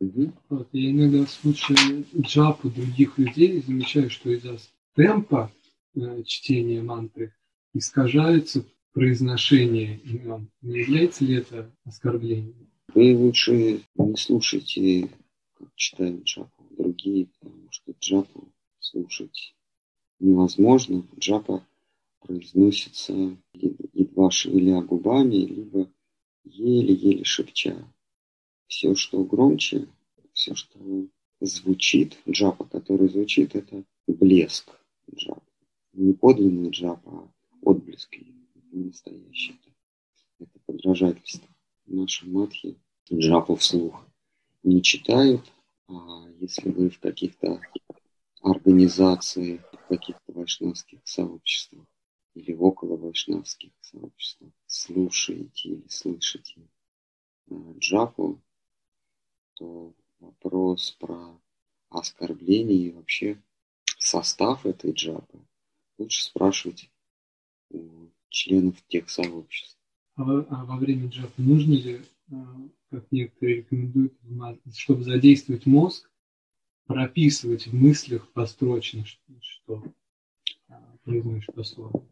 Угу. Вот, я иногда слушаю джапу других людей, замечаю, что из-за темпа э, чтения мантры искажается произношение имен. Не является ли это оскорблением? Вы лучше не слушайте, как читают джапу другие, потому что джапу слушать невозможно. Джапа произносится едва шевеля губами, либо еле-еле шепча. Все, что громче, все, что звучит, джапа, который звучит, это блеск джапа. Не подлинный джапа, а отблеск настоящий. Это, это подражательство. Наши матхи джапу вслух не читают, а если вы в каких-то организациях, в каких-то вайшнавских сообществах или около вайшнавских сообществ слушаете или слышите э, джапу, то вопрос про оскорбление и вообще состав этой джапы лучше спрашивать у членов тех сообществ. А во, а во время джапы нужно ли, э, как некоторые рекомендуют, чтобы задействовать мозг, прописывать в мыслях построчно, что, что произносишь по слову?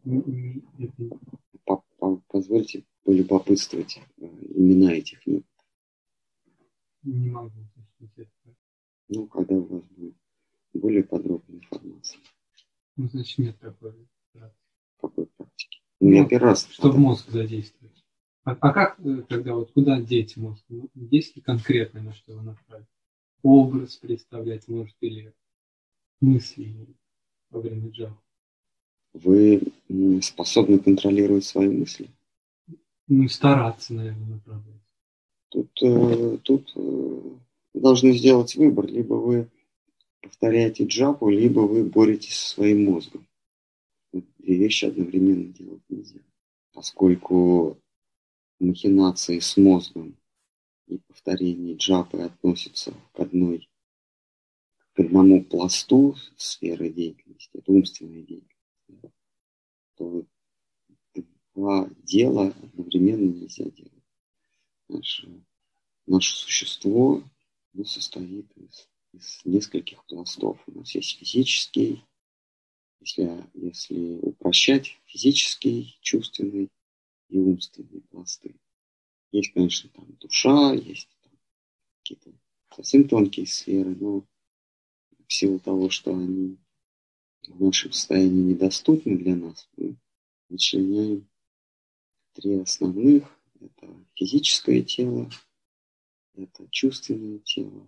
Позвольте полюбопытствовать э, имена этих книг. Не могу. Ну, когда у вас будет более подробная информация. Ну, значит, нет такой практики. Какой практики? Ну, я ну, первый раз. Что в мозг задействовать. А, а как э, тогда вот куда деть мозг? Ну, есть ли конкретно на что его направить? Образ представлять может или мысли во время джава? Вы способны контролировать свои мысли? Ну, стараться, наверное, направлять. Тут, э, тут э, должны сделать выбор. Либо вы повторяете джапу, либо вы боретесь со своим мозгом. Две вещи одновременно делать нельзя. Поскольку махинации с мозгом и повторение джапы относятся к одной к одному пласту сферы деятельности, это умственная деятельность то два дела одновременно нельзя делать. Наше, наше существо оно состоит из, из нескольких пластов. У нас есть физический, если, если упрощать, физический, чувственный и умственный пласты. Есть, конечно, там душа, есть там какие-то совсем тонкие сферы, но в силу того, что они в нашем состоянии недоступны для нас, мы вычленяем три основных. Это физическое тело, это чувственное тело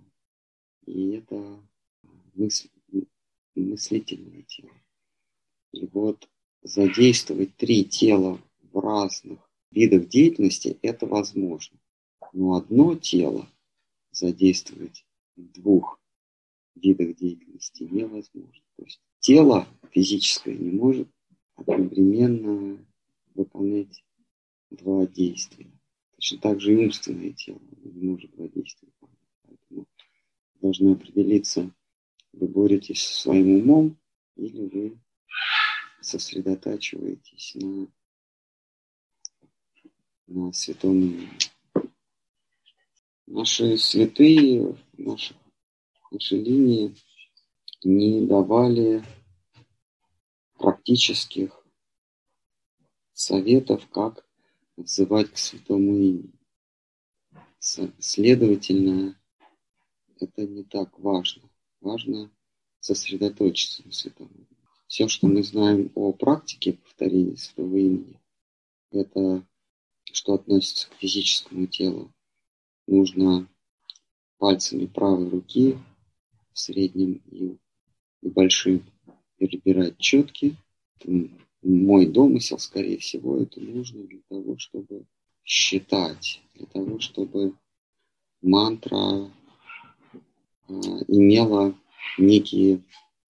и это мысль, мыслительное тело. И вот задействовать три тела в разных видах деятельности это возможно. Но одно тело задействовать в двух видах деятельности невозможно. То есть тело физическое не может одновременно выполнять два действия. Точно так же и умственное тело не может выполнять. Поэтому должны определиться, вы боретесь со своим умом или вы сосредотачиваетесь на, на святом имени. Наши святые, наши, наши линии не давали практических советов, как взывать к святому имени. Следовательно, это не так важно. Важно сосредоточиться на святом имени. Все, что мы знаем о практике повторения святого имени, это что относится к физическому телу. Нужно пальцами правой руки в среднем и и большим перебирать четки. Мой домысел, скорее всего, это нужно для того, чтобы считать, для того, чтобы мантра э, имела некие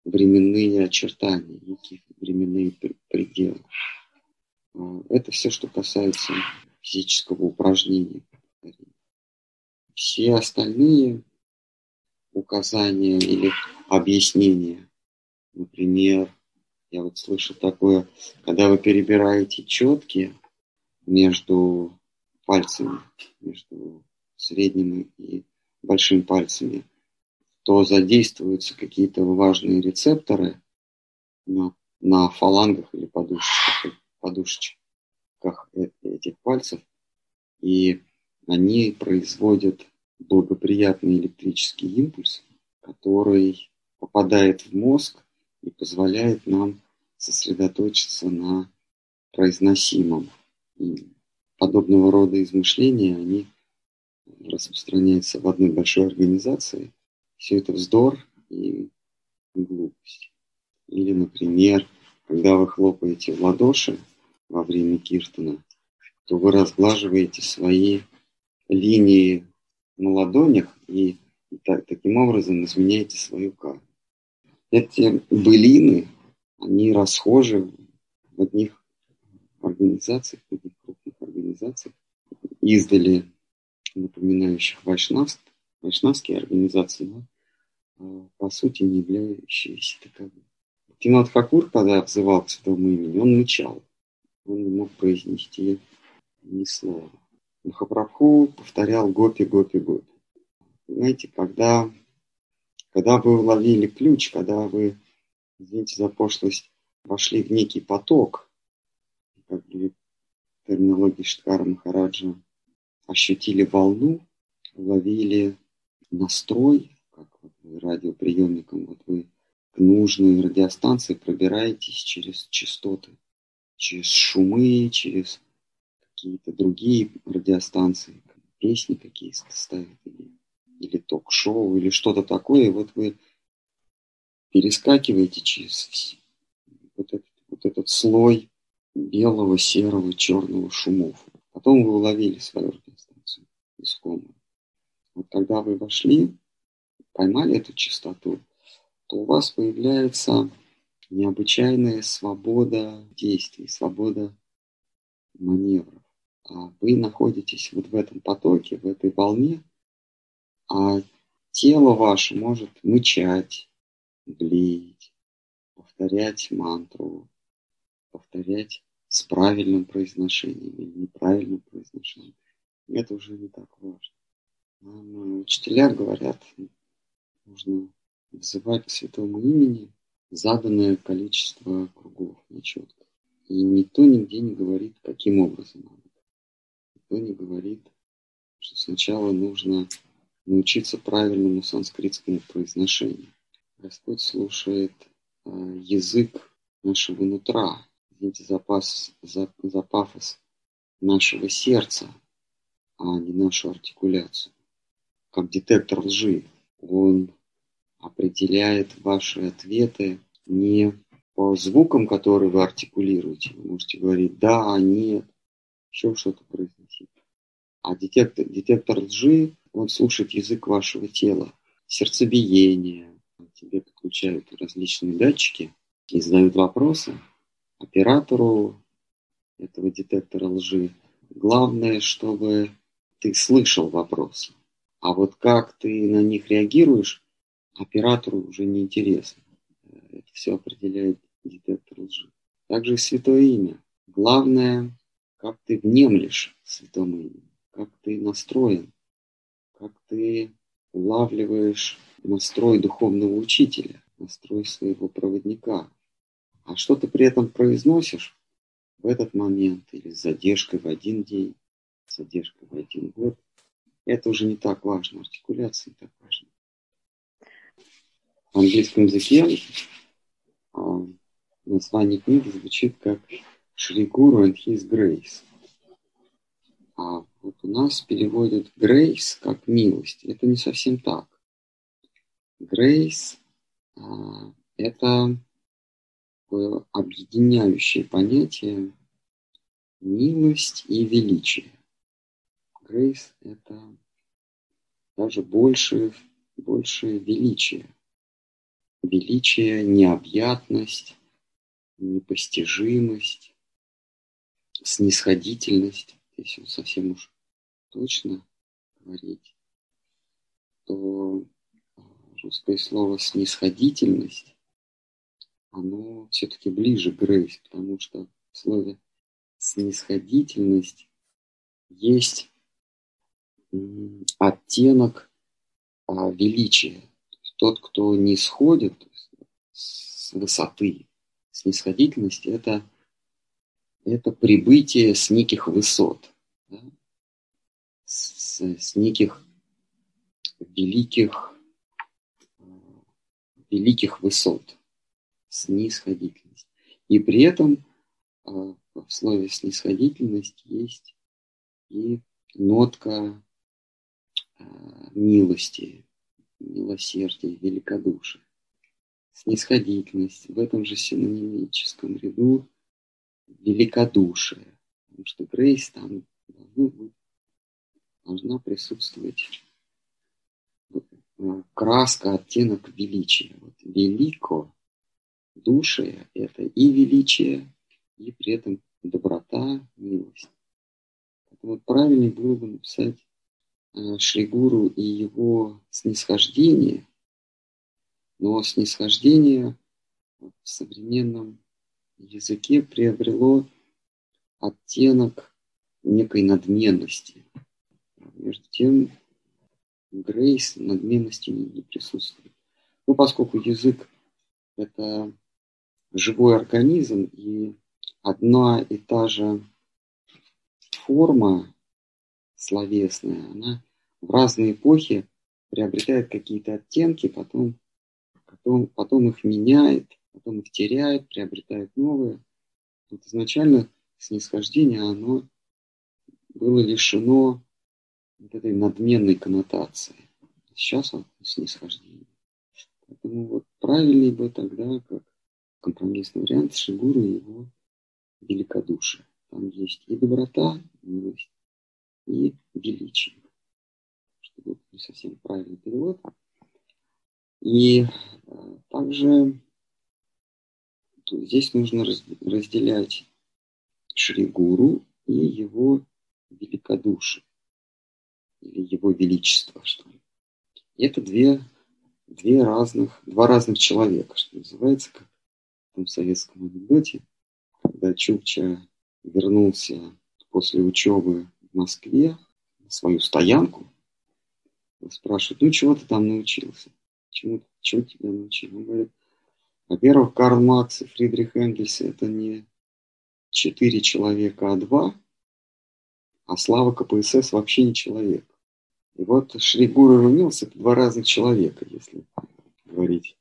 временные очертания, некие временные пределы. А, это все, что касается физического упражнения. Все остальные указания или объяснения. Например, я вот слышу такое, когда вы перебираете четки между пальцами, между средним и большими пальцами, то задействуются какие-то важные рецепторы на, на фалангах или подушечках, подушечках этих пальцев, и они производят благоприятный электрический импульс, который попадает в мозг и позволяет нам сосредоточиться на произносимом. И подобного рода измышления, они распространяются в одной большой организации. Все это вздор и глупость. Или, например, когда вы хлопаете в ладоши во время киртана, то вы разглаживаете свои линии на ладонях и так, таким образом изменяете свою карму. Эти былины, они расхожи в одних организациях, в одних крупных организациях, издали напоминающих вайшнавств, вайшнавские организации, но а, по сути не являющиеся таковыми. Тимат Хакур, когда взывал к святому имени, он мычал. Он не мог произнести ни слова. Махапрабху повторял гопи, гопи, гопи. Понимаете, когда, когда вы уловили ключ, когда вы, извините за пошлость, вошли в некий поток, как говорит терминологии Штхара Махараджа, ощутили волну, уловили настрой, как вот радиоприемником, вот вы к нужной радиостанции пробираетесь через частоты, через шумы, через какие-то другие радиостанции, песни какие-то ставят, или ток-шоу, или что-то такое, и вот вы перескакиваете через вот этот, вот этот слой белого, серого, черного шумов. Потом вы уловили свою радиостанцию искомую. Вот когда вы вошли, поймали эту частоту, то у вас появляется необычайная свобода действий, свобода маневров. А вы находитесь вот в этом потоке, в этой волне, а тело ваше может мычать, блеять, повторять мантру, повторять с правильным произношением или неправильным произношением. Это уже не так важно. Нам учителя говорят, нужно взывать к святому имени заданное количество кругов нечетко. И никто нигде не говорит, каким образом надо. Никто не говорит, что сначала нужно научиться правильному санскритскому произношению. Господь слушает э, язык нашего нутра, извините за, пас, за, за пафос, нашего сердца, а не нашу артикуляцию. Как детектор лжи. Он определяет ваши ответы не по звукам, которые вы артикулируете. Вы можете говорить «да», «нет», еще что-то произносить. А детектор, детектор лжи, он слушает язык вашего тела, сердцебиение. Тебе подключают различные датчики и задают вопросы оператору этого детектора лжи. Главное, чтобы ты слышал вопросы. А вот как ты на них реагируешь, оператору уже не интересно. Это все определяет детектор лжи. Также святое имя. Главное, как ты внемлешь святому имени, как ты настроен, как ты улавливаешь настрой духовного учителя, настрой своего проводника. А что ты при этом произносишь в этот момент или с задержкой в один день, с задержкой в один год, это уже не так важно, артикуляция не так важна в английском языке а, название книги звучит как Шри Гуру and His Grace. А вот у нас переводят Grace как милость. Это не совсем так. Grace а, это такое объединяющее понятие милость и величие. Grace это даже больше, больше величия величие, необъятность, непостижимость, снисходительность, если вот совсем уж точно говорить, то а, русское слово снисходительность, оно все-таки ближе к грейс, потому что в слове снисходительность есть оттенок а, величие. Тот, кто не сходит с высоты, снисходительность, это, это прибытие с неких высот, да? с, с неких великих, великих высот, снисходительность. И при этом а, в слове снисходительность есть и нотка а, милости, милосердия, великодушия. Снисходительность в этом же синонимическом ряду великодушие. Потому что Грейс там должна, присутствовать а, краска, оттенок величия. Вот велико, душе – это и величие, и при этом доброта, милость. Вот правильнее было бы написать э, Шригуру и его снисхождение, но снисхождение в современном языке приобрело оттенок некой надменности. Между тем, Грейс надменности не, присутствует. Ну, поскольку язык – это живой организм, и одна и та же форма словесная, она в разные эпохи приобретает какие-то оттенки, потом, потом, потом их меняет, потом их теряет, приобретает новые. Вот изначально снисхождение, оно было лишено вот этой надменной коннотации. Сейчас вот снисхождение. Поэтому вот правильнее бы тогда, как компромиссный вариант, Шигуру и его великодушие. Там есть и доброта, милость, и величие. Что будет не совсем правильный перевод. И э, также здесь нужно разделять Шригуру и его великодушие, или его величество, что ли. Это две, две разных, два разных человека, что называется, как в том советском анекдоте – когда Чукча вернулся после учебы в Москве на свою стоянку, спрашивают, ну чего ты там научился? Чему, чему тебя научили? Он говорит, во-первых, Карл Маркс и Фридрих Энгельс это не четыре человека, а два, а Слава КПСС вообще не человек. И вот Шригур и Румилс это два разных человека, если говорить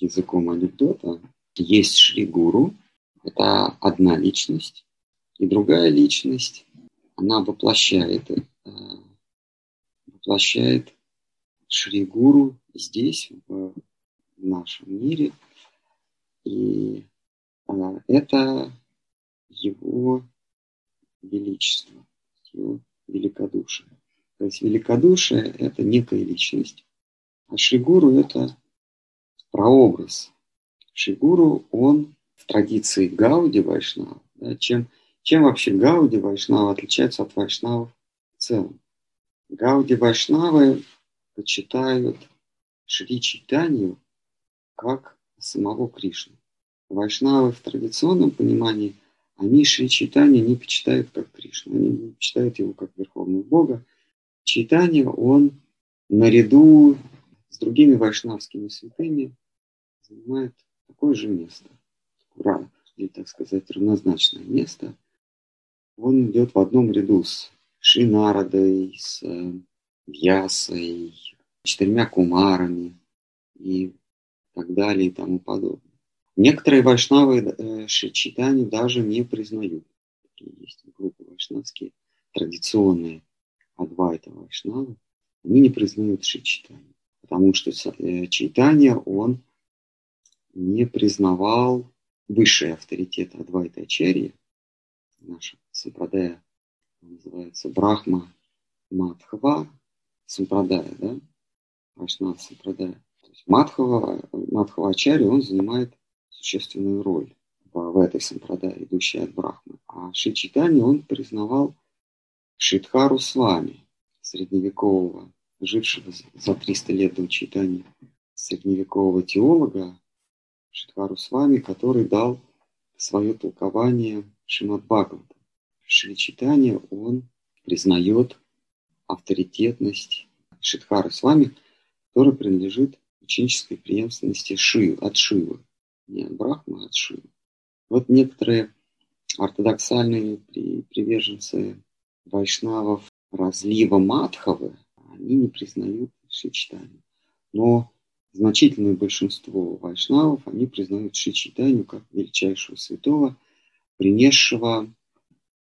языком анекдота. Есть Шригуру, это одна личность, и другая личность, она воплощает, э, воплощает Шри-Гуру здесь, в, в нашем мире, и э, это его величество, его великодушие. То есть великодушие – это некая личность, а Шигуру – это прообраз. Шигуру, он в традиции Гауди Вайшнава, да, чем, чем вообще Гауди Вайшнава отличается от Вайшнавов в целом. Гауди Вайшнавы почитают Шри Читанию как самого Кришну. Вайшнавы в традиционном понимании, они Шри Читанию не почитают как Кришну, они не почитают его как Верховного Бога. Читание он наряду с другими вайшнавскими святыми занимает такое же место – или, так сказать, равнозначное место, он идет в одном ряду с Шинарадой, с э, Вьясой, четырьмя кумарами и так далее и тому подобное. Некоторые вайшнавы э, Шичитани даже не признают. Такие есть группы вайшнавские, традиционные адвайта вайшнавы. Они не признают Шичитани, потому что э, Читания он не признавал высший авторитет Адвайта Ачарьи, наша Сампрадая называется Брахма Мадхва Сампрадая, да, Вашнав Сампрадая. Мадхава, Мадхава Ачарья, он занимает существенную роль в, в этой Сампрадае, идущей от Брахмы. А Шичитани он признавал Шидхару Свами, средневекового, жившего за 300 лет до читания средневекового теолога, Шидхару Свами, который дал свое толкование Шимат Бхагавата. Шри он признает авторитетность Шидхары Свами, который принадлежит ученической преемственности Шивы, от Шивы. Не от Брахмы, а от Шивы. Вот некоторые ортодоксальные приверженцы вайшнавов разлива Мадхавы, они не признают Шичтанию. Но значительное большинство вайшнавов, они признают Шичитанию как величайшего святого, принесшего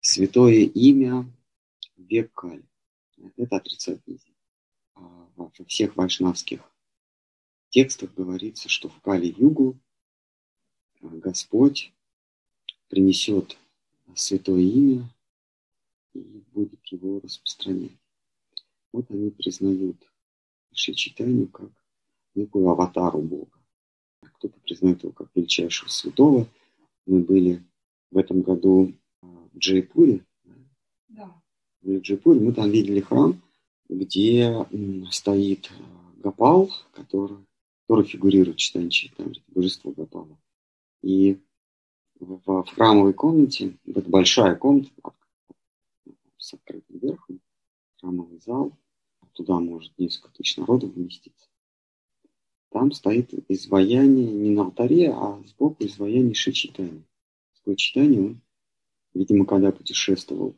святое имя век. Это отрицать нельзя. А во всех вайшнавских текстах говорится, что в Кали-югу Господь принесет святое имя и будет его распространять. Вот они признают Шичитанию как некую аватару Бога. Кто-то признает его как величайшего святого. Мы были в этом году в Джайпуре. Да. В Джайпуре мы там видели храм, где стоит Гапал, который, который фигурирует в читании божество Гапала. И в, в храмовой комнате, это большая комната с открытым верхом, храмовый зал, туда может несколько тысяч народу вместиться. Там стоит изваяние не на алтаре, а сбоку изваяние Шичитани. Такое читание он, видимо, когда путешествовал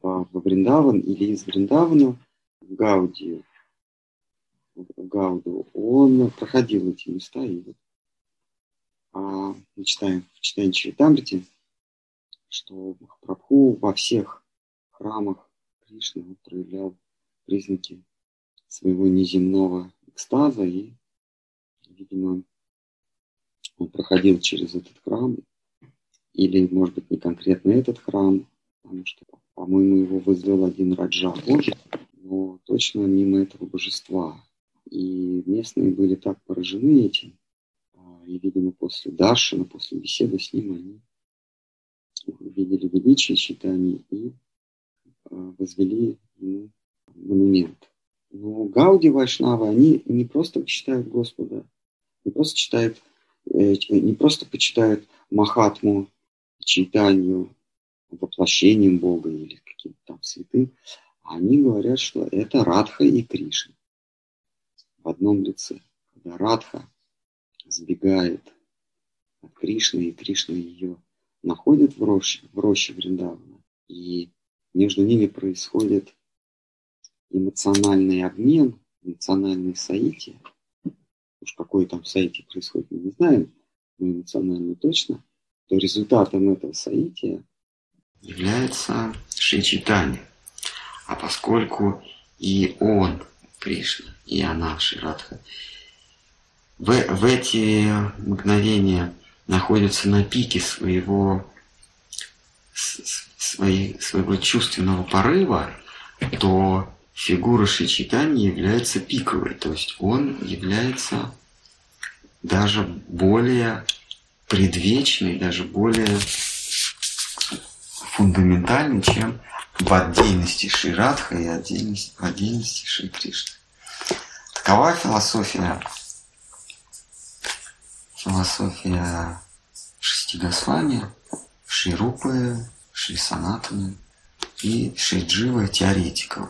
во, Вриндаван или из Вриндавана в Гаудию, Гауду, он проходил эти места и вот а, мы читаем в читании Чаритамрити, что Махапрабху во всех храмах Кришны проявлял признаки своего неземного экстаза и, видимо, он проходил через этот храм, или, может быть, не конкретно этот храм, потому что, по-моему, его вызвал один Раджа Божий, но точно мимо этого божества. И местные были так поражены этим, и, видимо, после Дашина, после беседы с ним, они увидели величие читания и а, возвели ему монумент. Но Гауди Вайшнавы, они не просто почитают Господа, не просто читают, э, не просто почитают Махатму, читанию, воплощением Бога или каким-то там святым, они говорят, что это Радха и Кришна в одном лице. Когда Радха сбегает от Кришны, и Кришна ее находит в роще, в роще Вриндавана. И между ними происходит эмоциональный обмен, эмоциональный соитие. Уж какое там соитие происходит, мы не знаем, но эмоционально точно. То результатом этого соития является Шичитани. А поскольку и он, Кришна, и она, Ширадха, в, в эти мгновения находится на пике своего, своей, своего чувственного порыва, то фигура Шичитани является пиковой, то есть он является даже более предвечный, даже более фундаментальный, чем в отдельности Ширадха и отдельности, в отдельности Шри Кришны. Такова философия философия шести Госвами, Шри Шри Санатаны и Шри Джива теоретиков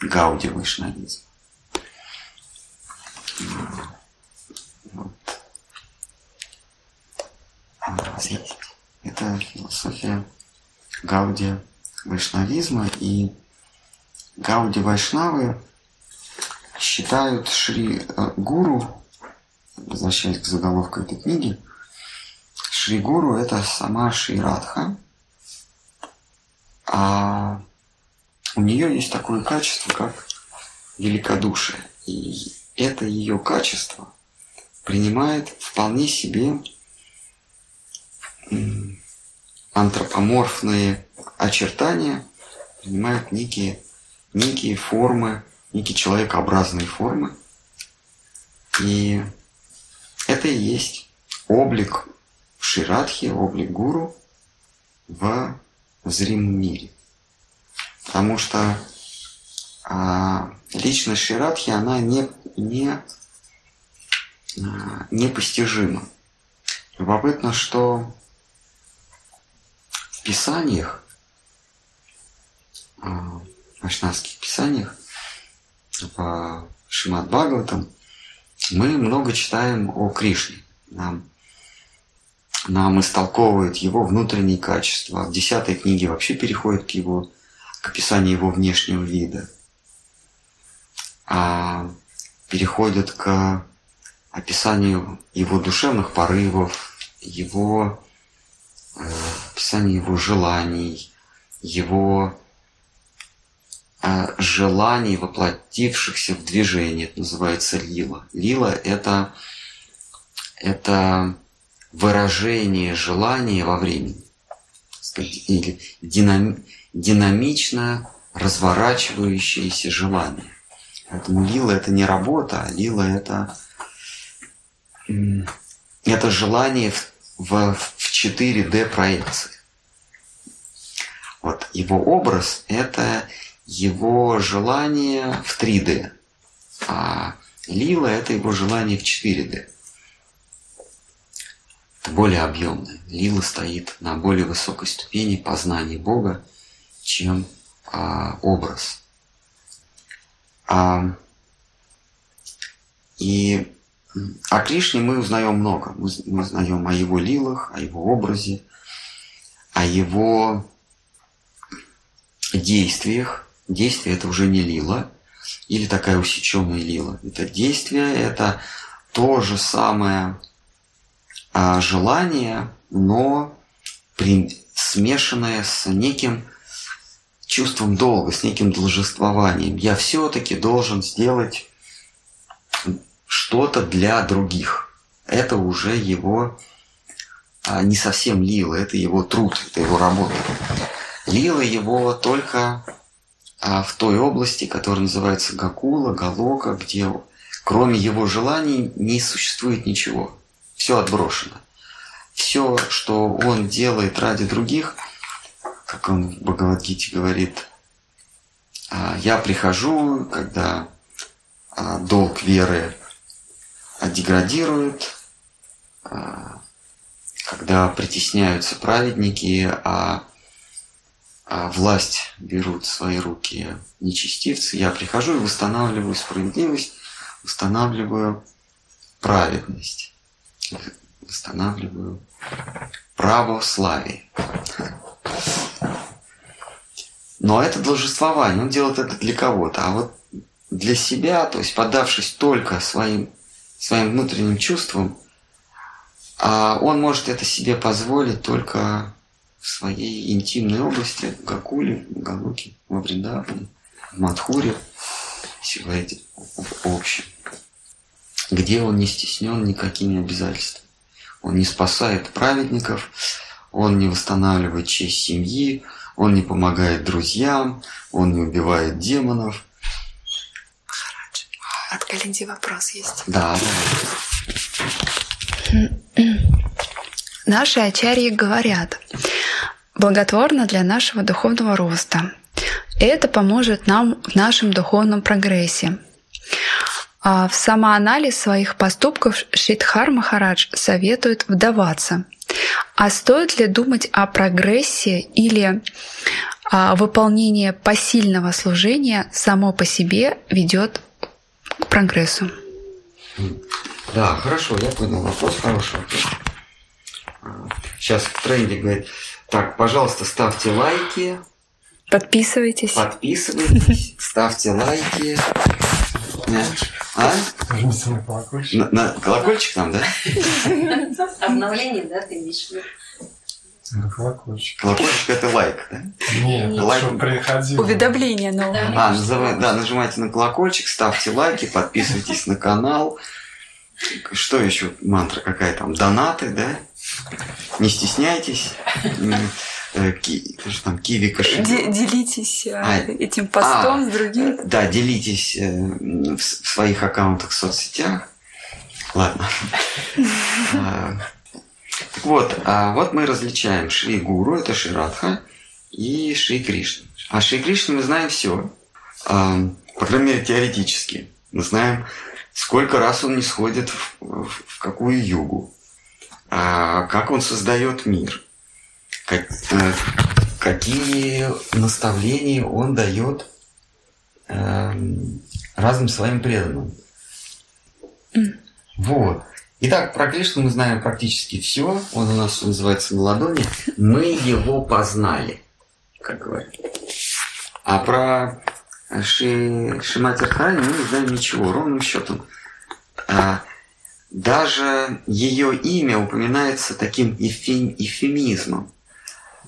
Гауди Вайшнавизм. Вот. Это философия Гауди Вайшнавизма и Гауди Вайшнавы считают Шри э, Гуру возвращаясь к заголовку этой книги, Шри Гуру – это сама Шри Радха, а у нее есть такое качество, как великодушие. И это ее качество принимает вполне себе антропоморфные очертания, принимает некие, некие формы, некие человекообразные формы. И это и есть облик Ширадхи, облик гуру в зримом мире. Потому что а, личность Ширадхи, она не, не, а, непостижима. Любопытно, что писаниях, вайшнавских писаниях, в Шимат Бхагаватам – мы много читаем о Кришне. Нам, нам истолковывают его внутренние качества. В десятой книге вообще переходит к его к описанию его внешнего вида. А переходят к описанию его душевных порывов, его э, описанию его желаний, его э, желаний, воплотившихся в движение. Это называется лила. Лила – это, это выражение желания во времени. Или динами, динамично разворачивающееся желание. Поэтому лила – это не работа, а лила – это это желание в, в, в 4D проекции. Вот его образ – это его желание в 3D, а лила – это его желание в 4D. Это более объемное. Лила стоит на более высокой ступени познания Бога, чем а, образ. А, и о Кришне мы узнаем много. Мы, мы узнаем о его лилах, о его образе, о его действиях. Действие это уже не лила или такая усеченная лила. Это действие, это то же самое а, желание, но при, смешанное с неким чувством долга, с неким должествованием. Я все-таки должен сделать что-то для других. Это уже его а, не совсем лила, это его труд, это его работа. Лила его только а, в той области, которая называется Гакула, Галока, где кроме его желаний не существует ничего. Все отброшено. Все, что он делает ради других, как он в Бхагавадгите говорит, а, я прихожу, когда а, долг веры деградирует, а, когда притесняются праведники, а, а власть берут в свои руки нечестивцы, я прихожу и восстанавливаю справедливость, восстанавливаю праведность, восстанавливаю православие. Но это должествование, он делает это для кого-то. А вот для себя, то есть подавшись только своим своим внутренним чувством, а он может это себе позволить только в своей интимной области, в Гакуле, в Галуке, во Вриндаване, в Мадхуре, говорить в общем, где он не стеснен никакими обязательствами. Он не спасает праведников, он не восстанавливает честь семьи, он не помогает друзьям, он не убивает демонов, от Калинди вопрос есть. Да. Наши ачарьи говорят, благотворно для нашего духовного роста. Это поможет нам в нашем духовном прогрессе. А в самоанализ своих поступков Шридхар Махарадж советует вдаваться. А стоит ли думать о прогрессе или а, выполнение посильного служения само по себе ведет прогрессу. Да, хорошо, я понял вопрос, хороший вопрос. Сейчас в тренде говорит, так, пожалуйста, ставьте лайки. Подписывайтесь. Подписывайтесь, ставьте лайки. А? Нажмите на колокольчик. На, на колокольчик там, да? Обновление, да, ты имеешь в виду? На колокольчик. Колокольчик это лайк, да? Нет, лайк. чтобы приходило. Уведомление новое. А, да, нажимайте на колокольчик, ставьте лайки, подписывайтесь на канал. Что еще мантра какая там? Донаты, да? Не стесняйтесь. Э, ки, что там, киви кошелек. Делитесь э, а, этим постом а, с другими. Да, делитесь э, в своих аккаунтах в соцсетях. Ладно. Так вот, а вот мы различаем Шри Гуру, это Шри Радха, и Шри Кришна. А Шри Кришна мы знаем все, а, по крайней мере теоретически. Мы знаем, сколько раз он не сходит в, в, в какую югу, а, как он создает мир, как, а, какие наставления он дает а, разным своим преданным. Вот. Итак, про Кришну мы знаем практически все. Он у нас называется на ладони. Мы его познали, как говорят. А про Ши, Шимати Радхарани мы не знаем ничего, ровным счетом. А, даже ее имя упоминается таким эфем, эфемизмом.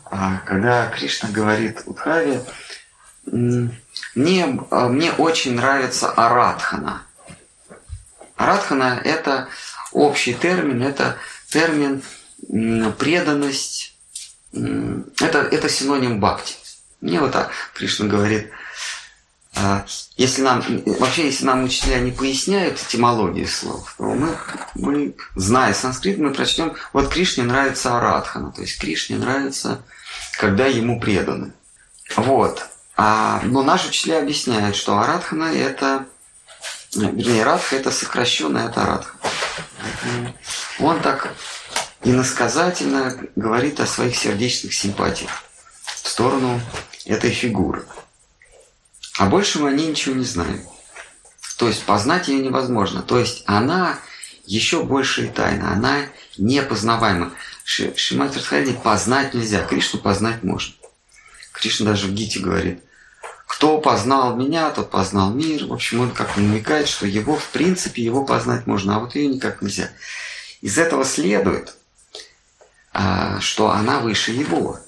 А, когда Кришна говорит Удхаве, мне, а, мне очень нравится Арадхана. Арадхана – это общий термин, это термин преданность, это, это синоним бхакти. Мне вот так Кришна говорит, а, если нам, вообще, если нам учителя не поясняют этимологию слов, то мы, мы зная санскрит, мы прочтем, вот Кришне нравится Арадхана, то есть Кришне нравится, когда ему преданы. Вот. А, но наши учителя объясняют, что Арадхана это, вернее, Радха это сокращенная от Арадха. Он так иносказательно говорит о своих сердечных симпатиях в сторону этой фигуры. А больше мы о ней ничего не знаем. То есть познать ее невозможно. То есть она еще больше и тайна. Она непознаваема. Шимат познать нельзя. Кришну познать можно. Кришна даже в Гите говорит, кто познал меня, тот познал мир. В общем, он как намекает, что его, в принципе, его познать можно, а вот ее никак нельзя. Из этого следует, а, что она выше его.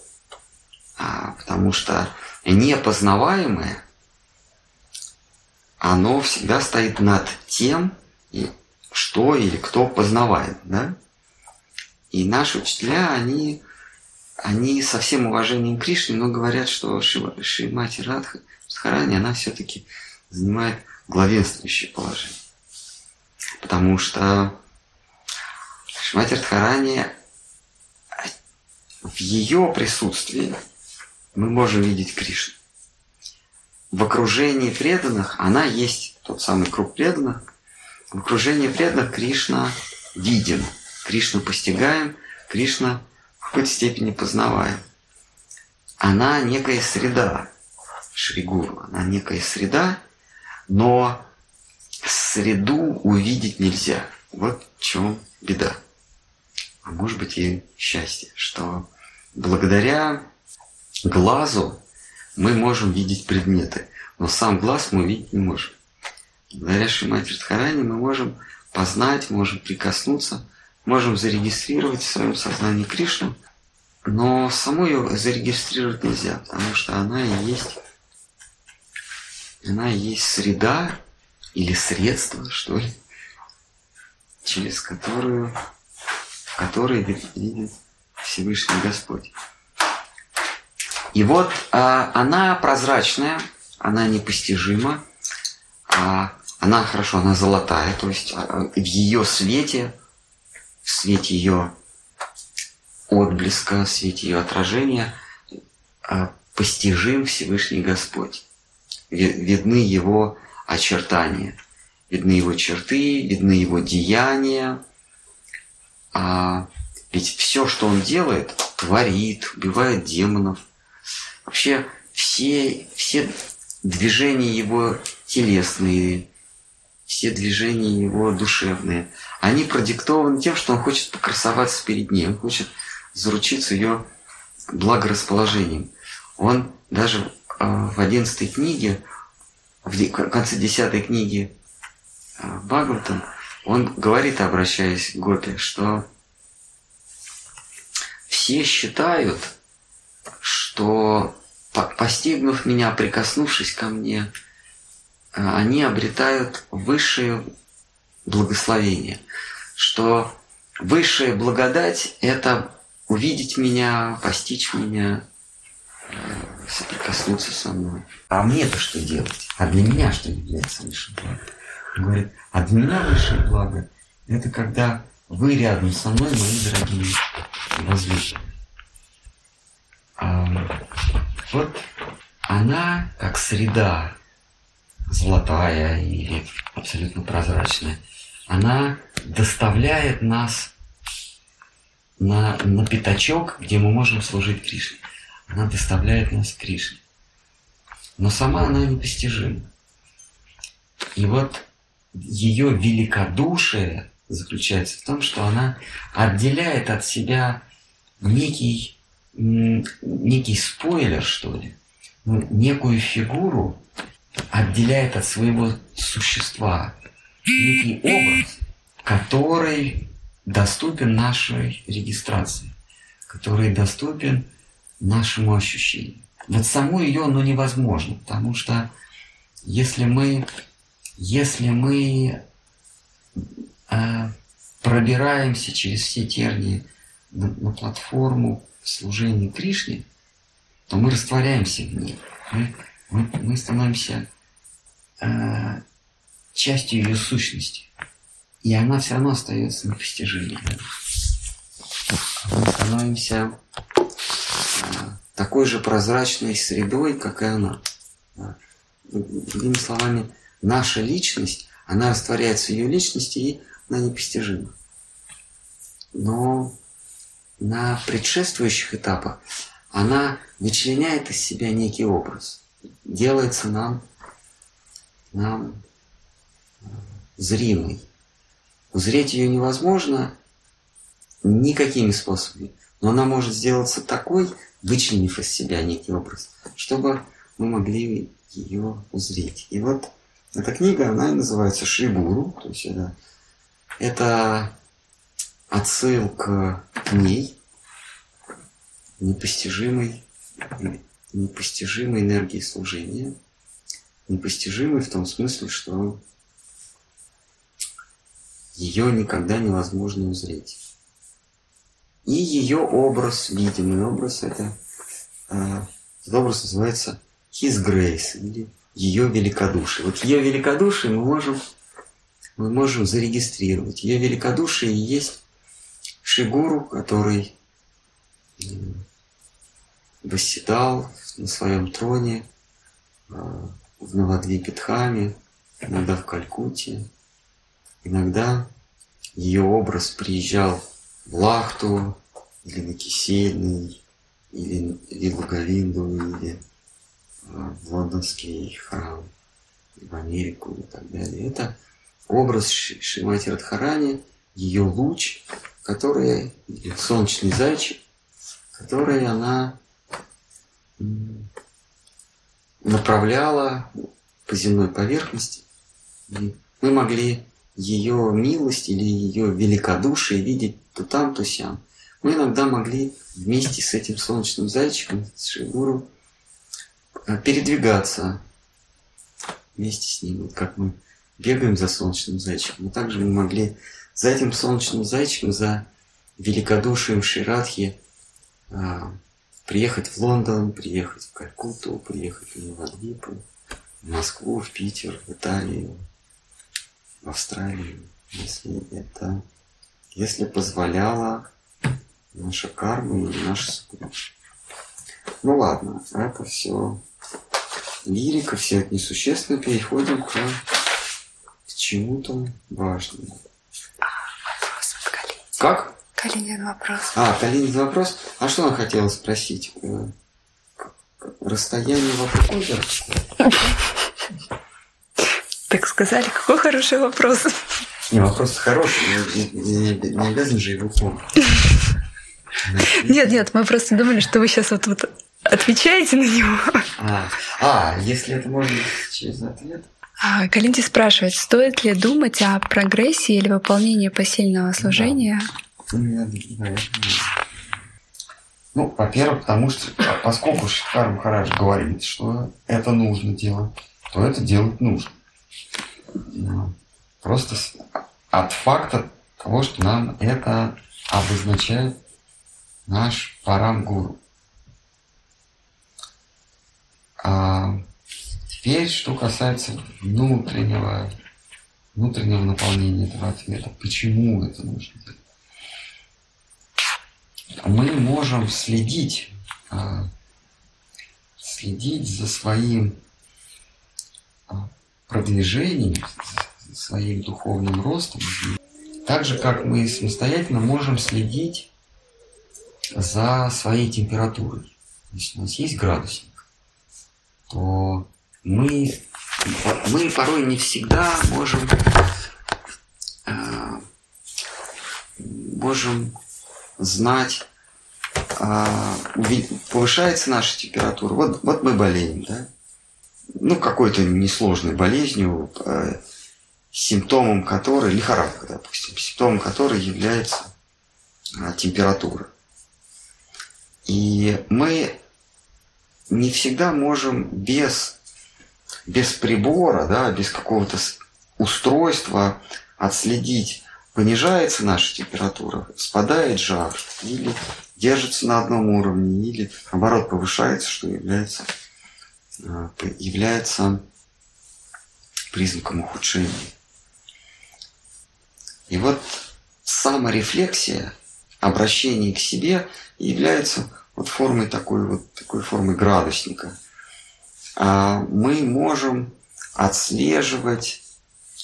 А, потому что непознаваемое, оно всегда стоит над тем, что или кто познавает. Да? И наши учителя, они, они со всем уважением к Кришне, но говорят, что Шримати Радха – Радхарани, она все-таки занимает главенствующее положение. Потому что Шимати Радхарани в ее присутствии мы можем видеть Кришну. В окружении преданных она есть тот самый круг преданных. В окружении преданных Кришна виден, Кришна постигаем, Кришна какой-то степени познаваем. Она некая среда, Шригуру. Она некая среда, но среду увидеть нельзя. Вот в чем беда. А может быть и счастье, что благодаря глазу мы можем видеть предметы, но сам глаз мы видеть не можем. Благодаря Шимати Радхарани мы можем познать, можем прикоснуться, можем зарегистрировать в своем сознании Кришну, но саму ее зарегистрировать нельзя, потому что она и есть она есть среда или средство, что ли, через которую, в которой видит Всевышний Господь. И вот а, она прозрачная, она непостижима, а, она хорошо, она золотая, то есть а, в ее свете, в свете ее отблеска, в свете ее отражения а, постижим Всевышний Господь видны его очертания, видны его черты, видны его деяния. А ведь все, что он делает, творит, убивает демонов. Вообще все, все движения его телесные, все движения его душевные, они продиктованы тем, что он хочет покрасоваться перед ней, он хочет заручиться ее благорасположением. Он даже а, в одиннадцатой книге, в конце десятой книги а, Бхагаватам, он говорит, обращаясь к Гопе, что все считают, что постигнув меня, прикоснувшись ко мне, они обретают высшее благословение, что высшая благодать – это увидеть меня, постичь меня, соприкоснуться со мной. А мне-то что делать? А для меня что является высшим благом? Он говорит, а для меня высшее благо – это когда вы рядом со мной, мои дорогие возлюбленные. А, вот она, как среда, золотая или абсолютно прозрачная, она доставляет нас на, на пятачок, где мы можем служить Кришне. Она доставляет нас Кришне. Но сама она непостижима. И вот ее великодушие заключается в том, что она отделяет от себя некий, некий спойлер, что ли, ну, некую фигуру отделяет от своего существа, некий образ, который доступен нашей регистрации, который доступен нашему ощущению. Вот саму ее, ну, невозможно, потому что если мы, если мы э, пробираемся через все тернии на, на платформу служения Кришне, то мы растворяемся в ней. Мы, мы, мы становимся э, частью ее сущности. И она все равно остается непостижимой. Мы становимся э, такой же прозрачной средой, как и она. Другими словами, наша личность, она растворяется в ее личности, и она непостижима. Но на предшествующих этапах она вычленяет из себя некий образ, делается нам, нам э, зримой. Узреть ее невозможно никакими способами, но она может сделаться такой, вычленив из себя некий образ, чтобы мы могли ее узреть. И вот эта книга, она и называется Шригуру, то есть это, это отсылка к ней, непостижимой, непостижимой энергии служения, непостижимой в том смысле, что ее никогда невозможно узреть. И ее образ, видимый образ, это э, этот образ называется His Grace, или ее великодушие. Вот ее великодушие мы можем, мы можем зарегистрировать. Ее великодушие есть Шигуру, который восседал на своем троне а, в Навадвипетхаме, иногда в Калькутте. Иногда ее образ приезжал в Лахту, или на Кисельный, или, или в Говинду, или а, в лондонский храм, в Америку и так далее. Это образ Шимати Радхарани, ее луч, который, солнечный зайчик, который она направляла по земной поверхности. И мы могли ее милость или ее великодушие видеть то там, то сям. Мы иногда могли вместе с этим солнечным зайчиком, с Шигуру, э, передвигаться вместе с ним. Вот как мы бегаем за солнечным зайчиком. И также мы могли за этим солнечным зайчиком, за великодушием Ширадхи а, приехать в Лондон, приехать в Калькутту, приехать в Новодвипу, в Москву, в Питер, в Италию, в Австралию, если это, если позволяла наша карма и наша судьба. Ну ладно, это все лирика, все это несущественно. Переходим к, к чему-то важному. Как? Калинин вопрос. А, Калинин вопрос. А что она хотела спросить? Э, расстояние вокруг озера? Так сказали, какой хороший вопрос. Не, вопрос хороший, не, не, не обязан же его помнить. Нет, нет, мы просто думали, что вы сейчас вот, вот отвечаете на него. А, а, если это можно через ответ. А, Калинти спрашивает, стоит ли думать о прогрессии или выполнении посильного служения? Да. Ну, во-первых, потому что поскольку Шикар Махарадж говорит, что это нужно делать, то это делать нужно. Просто от факта того, что нам это обозначает наш парам-гуру. А теперь, что касается внутреннего, внутреннего наполнения этого ответа, почему это нужно делать? мы можем следить, а, следить за своим а, продвижением, за своим духовным ростом. Так же, как мы самостоятельно можем следить за своей температурой. Если у нас есть градусник, то мы, мы порой не всегда можем, а, можем знать, а, повышается наша температура. Вот, вот мы болеем, да? Ну, какой-то несложной болезнью, э, симптомом которой, лихорадка, допустим, симптомом которой является а, температура. И мы не всегда можем без, без прибора, да, без какого-то устройства отследить, понижается наша температура, спадает жар, или держится на одном уровне, или наоборот повышается, что является, а, является признаком ухудшения. И вот саморефлексия, обращение к себе является вот формой такой вот такой формы градусника. А мы можем отслеживать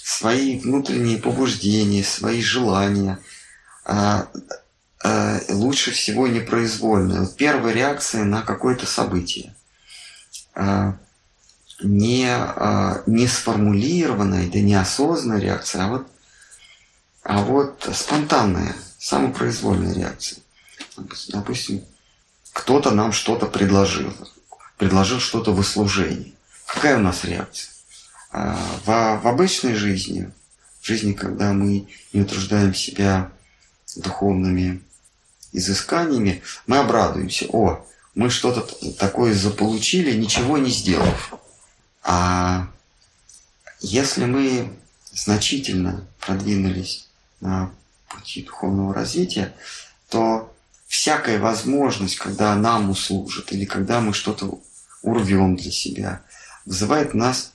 свои внутренние побуждения, свои желания, а, а, лучше всего непроизвольно. Вот первая реакция на какое-то событие. А, не, а, не сформулированная, да неосознанная реакция, а вот, а вот спонтанная, самопроизвольная реакция. Допустим, кто-то нам что-то предложил, предложил что-то в услужении. Какая у нас реакция? А, в, в обычной жизни, в жизни, когда мы не утруждаем себя духовными изысканиями, мы обрадуемся. О, мы что-то такое заполучили, ничего не сделав. А если мы значительно продвинулись на пути духовного развития, то всякая возможность, когда нам услужат или когда мы что-то урвем для себя, вызывает нас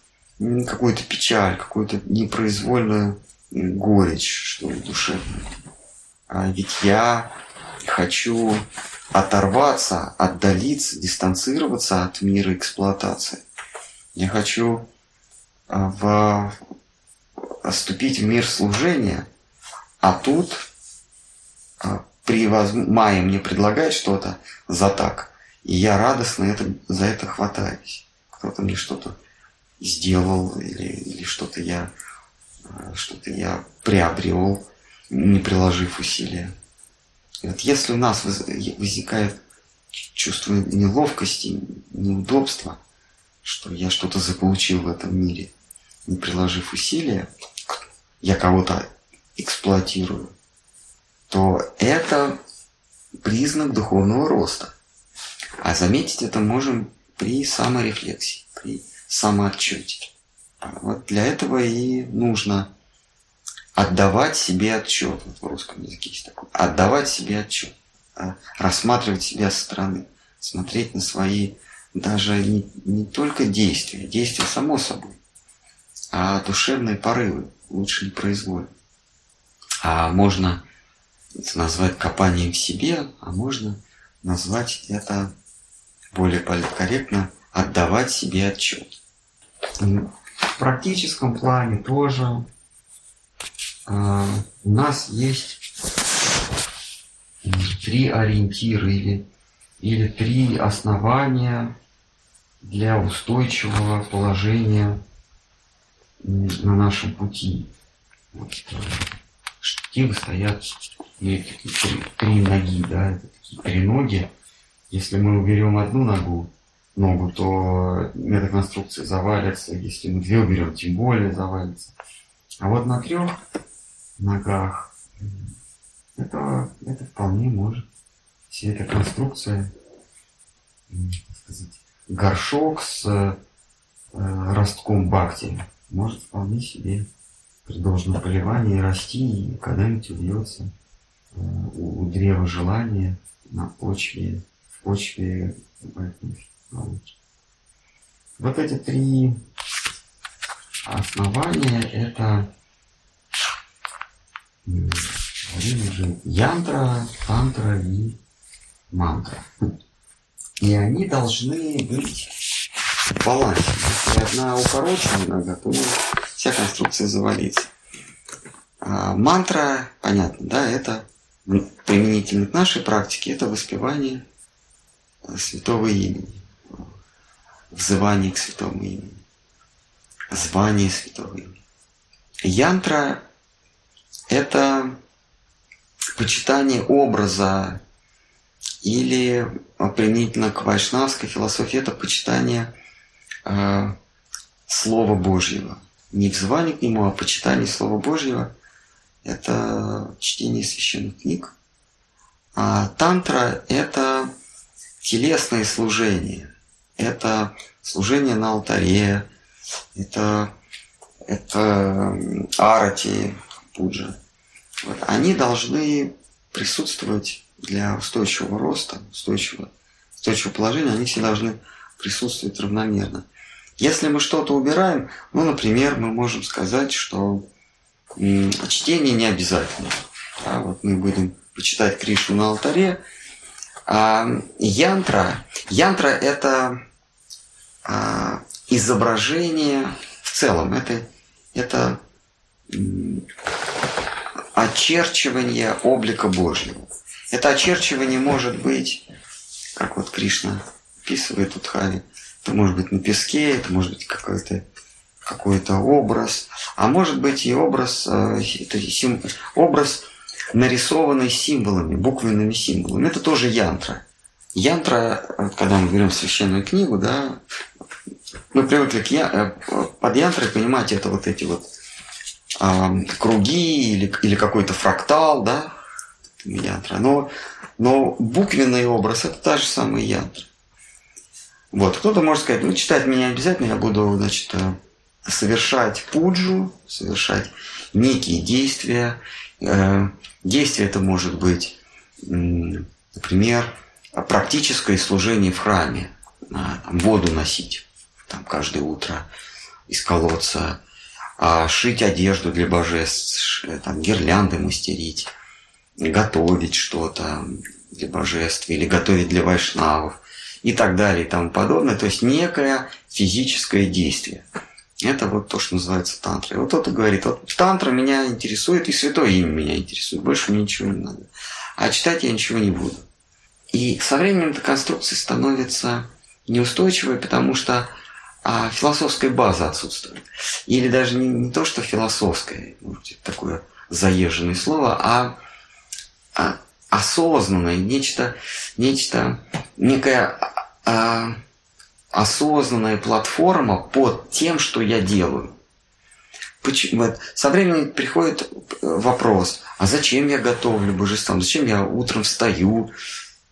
какую-то печаль, какую-то непроизвольную горечь, что ли, душевную. А ведь я хочу оторваться, отдалиться, дистанцироваться от мира эксплуатации. Я хочу а, в, вступить в мир служения, а тут а, при воз... мае мне предлагает что-то за так, и я радостно это, за это хватаюсь. Кто-то мне что-то сделал или, или что-то я а, что-то я приобрел, не приложив усилия. И вот если у нас возникает чувство неловкости, неудобства, что я что-то заполучил в этом мире, не приложив усилия, я кого-то эксплуатирую, то это признак духовного роста. А заметить это можем при саморефлексии, при самоотчете. Вот для этого и нужно отдавать себе отчет. Вот в русском языке есть такое. Отдавать себе отчет. Рассматривать себя со стороны. Смотреть на свои даже не, не только действия, действия само собой, а душевные порывы лучше не произвольно. А можно это назвать копанием в себе, а можно назвать это более политкорректно отдавать себе отчет. В практическом плане тоже э, у нас есть три ориентира или, или три основания для устойчивого положения на нашем пути. Вот, э, штивы стоят и три, три ноги, да, это такие три ноги. Если мы уберем одну ногу, ногу, то эта конструкция завалится. Если мы две уберем, тем более завалится. А вот на трех ногах это, это вполне может вся эта конструкция, сказать, горшок с э, ростком бакти может вполне себе при должном поливании расти и когда-нибудь убьется э, у, у древа желания на почве, в почве науки. Вот эти три основания это янтра, тантра и мантра. И они должны быть в балансе. Если одна укорочена иногда, то вся конструкция завалится. А мантра, понятно, да, это применительно к нашей практике, это воспевание святого имени взывание к святому имени, звание святого имени. Янтра – это почитание образа или применительно к вайшнавской философии это почитание э, Слова Божьего. Не взывание к нему, а почитание Слова Божьего – это чтение священных книг. А тантра – это телесное служение, это служение на алтаре, это, это арати, пуджа. Вот. Они должны присутствовать для устойчивого роста, устойчивого, устойчивого положения, они все должны присутствовать равномерно. Если мы что-то убираем, ну, например, мы можем сказать, что чтение не обязательно. Да, вот мы будем почитать Кришну на алтаре. А янтра, янтра это а, изображение в целом, это, это очерчивание облика Божьего. Это очерчивание может быть, как вот Кришна описывает тут Хари, это может быть на песке, это может быть какой-то какой-то образ, а может быть и образ, э, это сим, образ, нарисованный символами, буквенными символами. Это тоже янтра. Янтра, когда мы берем священную книгу, да, мы привыкли к я, э, под янтрой понимать это вот эти вот э, круги или, или какой-то фрактал, да, янтра. Но, но буквенный образ это та же самая янтра. Вот, кто-то может сказать, ну, читать меня обязательно, я буду, значит, э, совершать пуджу, совершать некие действия. Э, действие это может быть, например, практическое служение в храме, там, воду носить там, каждое утро из колодца, а шить одежду для божеств, там, гирлянды мастерить, готовить что-то для божеств или готовить для вайшнавов и так далее и тому подобное. То есть некое физическое действие. Это вот то, что называется тантрой. Вот кто-то говорит, вот тантра меня интересует, и святое имя меня интересует, больше мне ничего не надо. А читать я ничего не буду. И со временем эта конструкция становится неустойчивой, потому что а, философская база отсутствует. Или даже не, не то, что философская, такое заезженное слово, а, а осознанное, нечто, нечто, некая а, осознанная платформа под тем, что я делаю. Почему? Вот, со временем приходит вопрос, а зачем я готовлю божествам, зачем я утром встаю,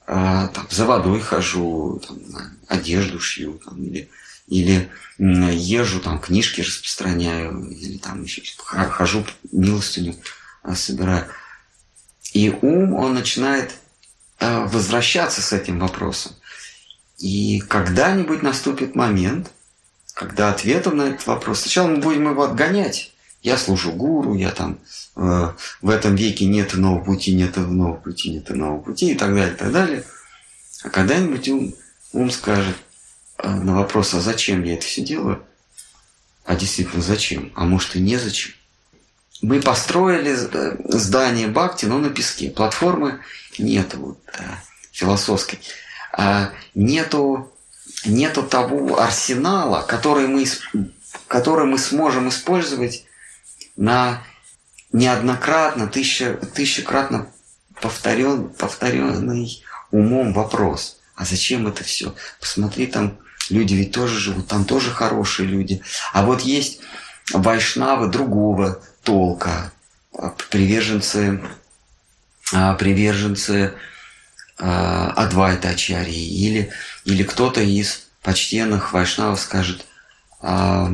а, там, за водой хожу, там, одежду шью, там, или, или езжу, там, книжки распространяю, или там еще хожу милостыню а, собираю. И ум, он начинает а, возвращаться с этим вопросом. И когда-нибудь наступит момент, когда ответом на этот вопрос, сначала мы будем его отгонять. Я служу гуру, я там э, в этом веке нет иного пути, нет иного пути, нет иного пути и так далее, и так далее. А когда-нибудь ум, ум скажет э, на вопрос, а зачем я это все делаю? А действительно, зачем? А может и незачем? Мы построили э, здание Бхакти, но на песке. Платформы нет вот, э, философской. А нету, нету того арсенала, который мы, который мы сможем использовать на неоднократно, тысяча, тысячекратно повторен, повторенный умом вопрос. А зачем это все? Посмотри, там люди ведь тоже живут, там тоже хорошие люди. А вот есть вайшнавы другого толка, приверженцы, а, приверженцы а, Адвайта Ачарьи, или, или кто-то из почтенных вайшнавов скажет, а,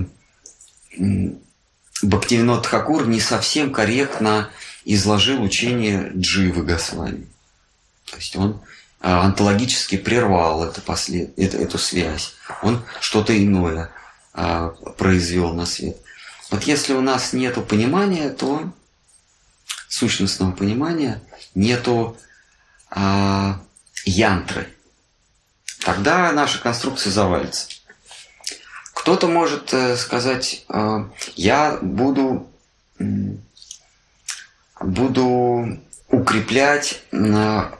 Бхактивинод Тхакур не совсем корректно изложил учение Дживы Госвами. То есть он а, онтологически прервал это послед... эту связь. Он что-то иное а, произвел на свет. Вот если у нас нет понимания, то сущностного понимания, нету а, янтры, тогда наша конструкция завалится. Кто-то может э, сказать, э, я буду, буду укреплять э,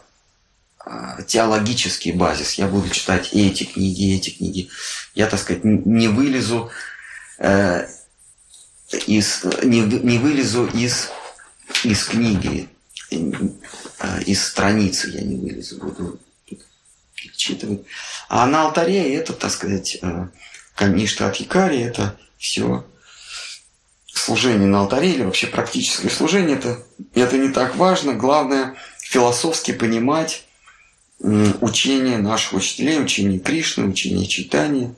теологический базис. Я буду читать эти книги, эти книги. Я, так сказать, не вылезу из, не, не вылезу из, из книги из страницы я не вылезу, буду перечитывать. А на алтаре это, так сказать, конечно, от Якари это все служение на алтаре или вообще практическое служение, это, это не так важно. Главное философски понимать учение наших учителей, учение Кришны, учение читания,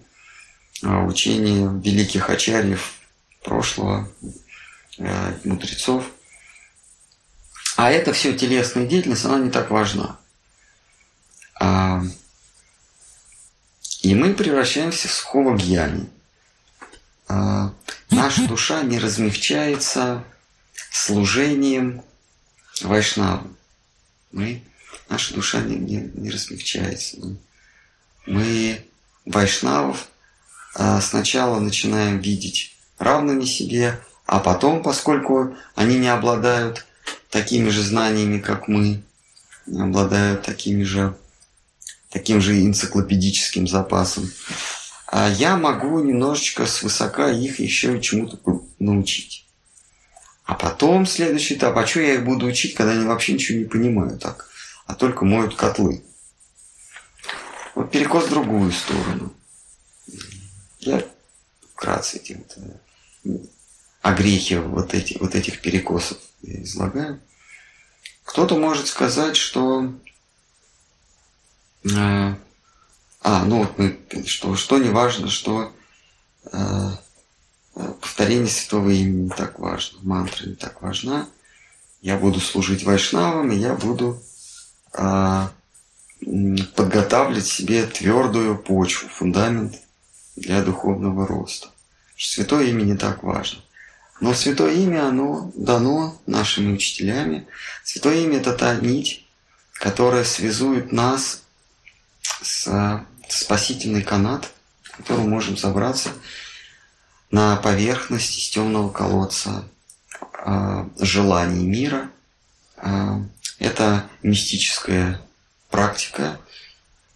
а, учение великих ачарьев прошлого, э, мудрецов. А это все телесная деятельность, она не так важна. И мы превращаемся в сухого гьяни. А, наша душа не размягчается служением вайшнавам. Мы, наша душа не, не, не размягчается. Мы вайшнавов а, сначала начинаем видеть равными себе, а потом, поскольку они не обладают такими же знаниями, как мы, не обладают такими же, таким же энциклопедическим запасом, а я могу немножечко свысока их еще чему-то научить. А потом следующий этап, а что я их буду учить, когда они вообще ничего не понимают так, а только моют котлы. Вот перекос в другую сторону. Я вкратце эти вот, э, о вот, эти, вот этих перекосов излагаю. Кто-то может сказать, что а, ну вот мы, что, что не важно, что э, повторение святого имени не так важно, мантра не так важна. Я буду служить вайшнавам, и я буду э, подготавливать себе твердую почву, фундамент для духовного роста. Святое имя не так важно. Но святое имя, оно дано нашими учителями. Святое имя – это та нить, которая связует нас с спасительный канат, в котором можем забраться на поверхность из темного колодца э, желаний мира. Э, это мистическая практика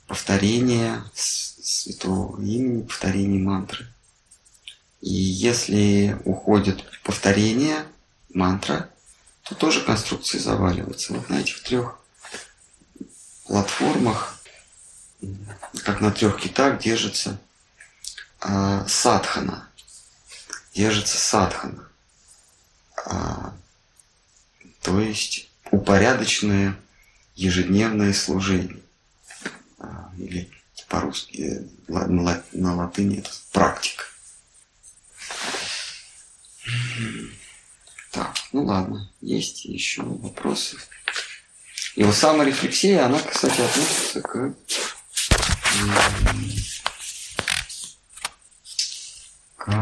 повторения святого имени, повторения мантры. И если уходит повторение мантра, то тоже конструкции заваливаются. Вот на этих трех платформах как на трех китах держится э, садхана. Держится садхана. А, то есть упорядоченное ежедневное служение. А, или по-русски, э, на, на латыни это практика. Так, ну ладно, есть еще вопросы. Его саморефлексия, она, кстати, относится к к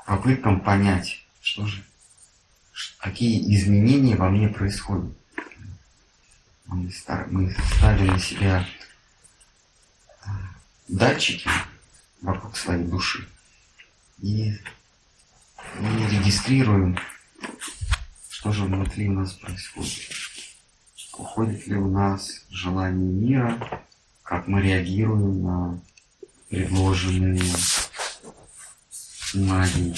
к попыткам понять, что же, какие изменения во мне происходят. Мы, мы ставим на себя э, датчики вокруг своей души. И мы регистрируем, что же внутри у нас происходит уходит ли у нас желание мира, как мы реагируем на предложенные магии,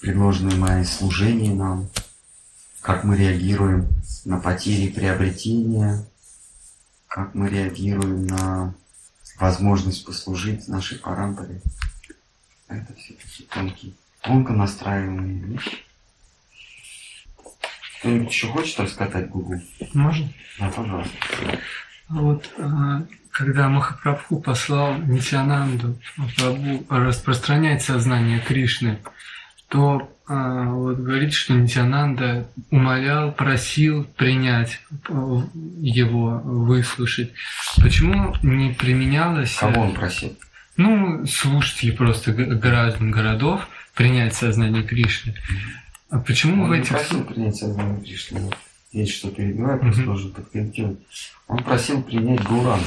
предложенные мои служения нам, как мы реагируем на потери приобретения, как мы реагируем на возможность послужить нашей парампоре. Это все такие тонкие, тонко настраиваемые вещи. Кто-нибудь еще хочет раскатать Google? Можно? Да, пожалуйста. А вот а, когда Махапрабху послал Нитянанду Прабху распространять сознание Кришны, то а, вот говорит, что Нитянанда умолял, просил принять его, выслушать. Почему не применялось... Кого он просил? Ну, слушателей просто граждан городов принять сознание Кришны. А почему он в этих... этих... просил принять сознание Кришны. Есть что перебивать, просто должен подкорректировать. Он просил принять Гуранду.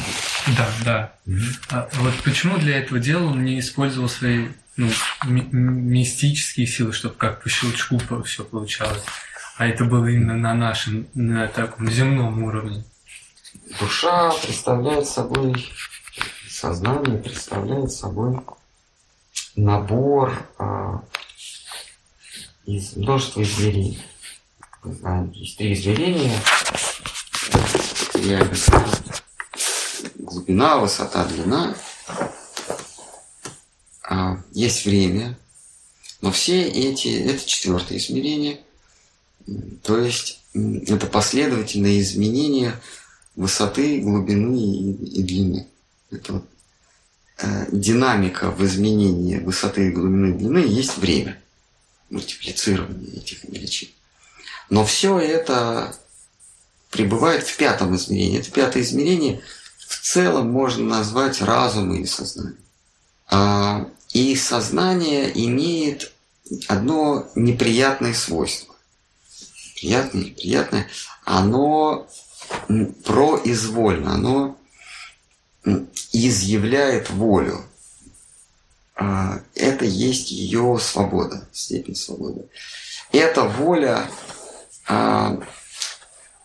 Да, да. Угу. А вот почему для этого дела он не использовал свои ну, ми- мистические силы, чтобы как по щелчку все получалось? А это было именно на нашем, на таком земном уровне. Душа представляет собой, сознание представляет собой набор а, из множества измерений. Мы знаем, есть три измерения. Глубина, высота, длина. А, есть время. Но все эти, это четвертое измерение. То есть это последовательные изменения высоты, глубины и, и длины. Это вот, э, динамика в изменении высоты, глубины и длины есть время мультиплицирования этих величин. Но все это пребывает в пятом измерении. Это пятое измерение в целом можно назвать разум или сознание. А, и сознание имеет одно неприятное свойство. Приятное или приятное. Оно произвольно, оно изъявляет волю. А, это есть ее свобода, степень свободы. Эта воля а,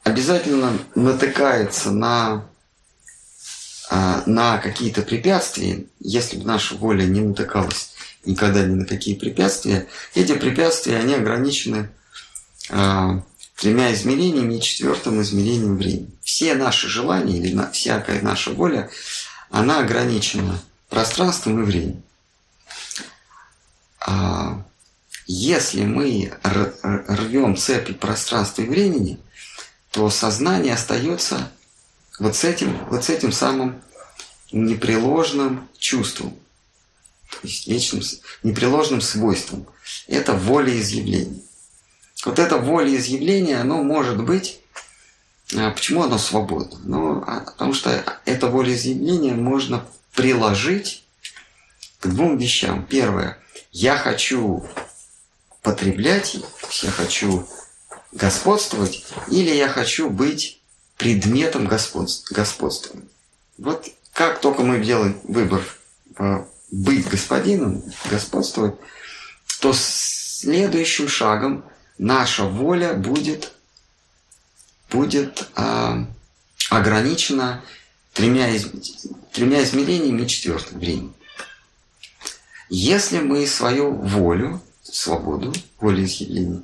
обязательно натыкается на, а, на какие-то препятствия. Если бы наша воля не натыкалась никогда ни на какие препятствия, эти препятствия, они ограничены тремя измерениями и четвертым измерением времени. Все наши желания или всякая наша воля, она ограничена пространством и временем. А, если мы рвем цепи пространства и времени, то сознание остается вот с этим, вот с этим самым непреложным чувством, то есть вечным, непреложным свойством. Это волеизъявление. Вот это волеизъявление, оно может быть, а, почему оно свободно? Ну, а, потому что это волеизъявление можно приложить к двум вещам. Первое, я хочу потреблять, я хочу господствовать, или я хочу быть предметом господствования. Вот как только мы делаем выбор а, быть господином, господствовать, то следующим шагом наша воля будет, будет а, ограничена тремя, из, тремя измерениями четвертым временем. Если мы свою волю, свободу, волеизъявления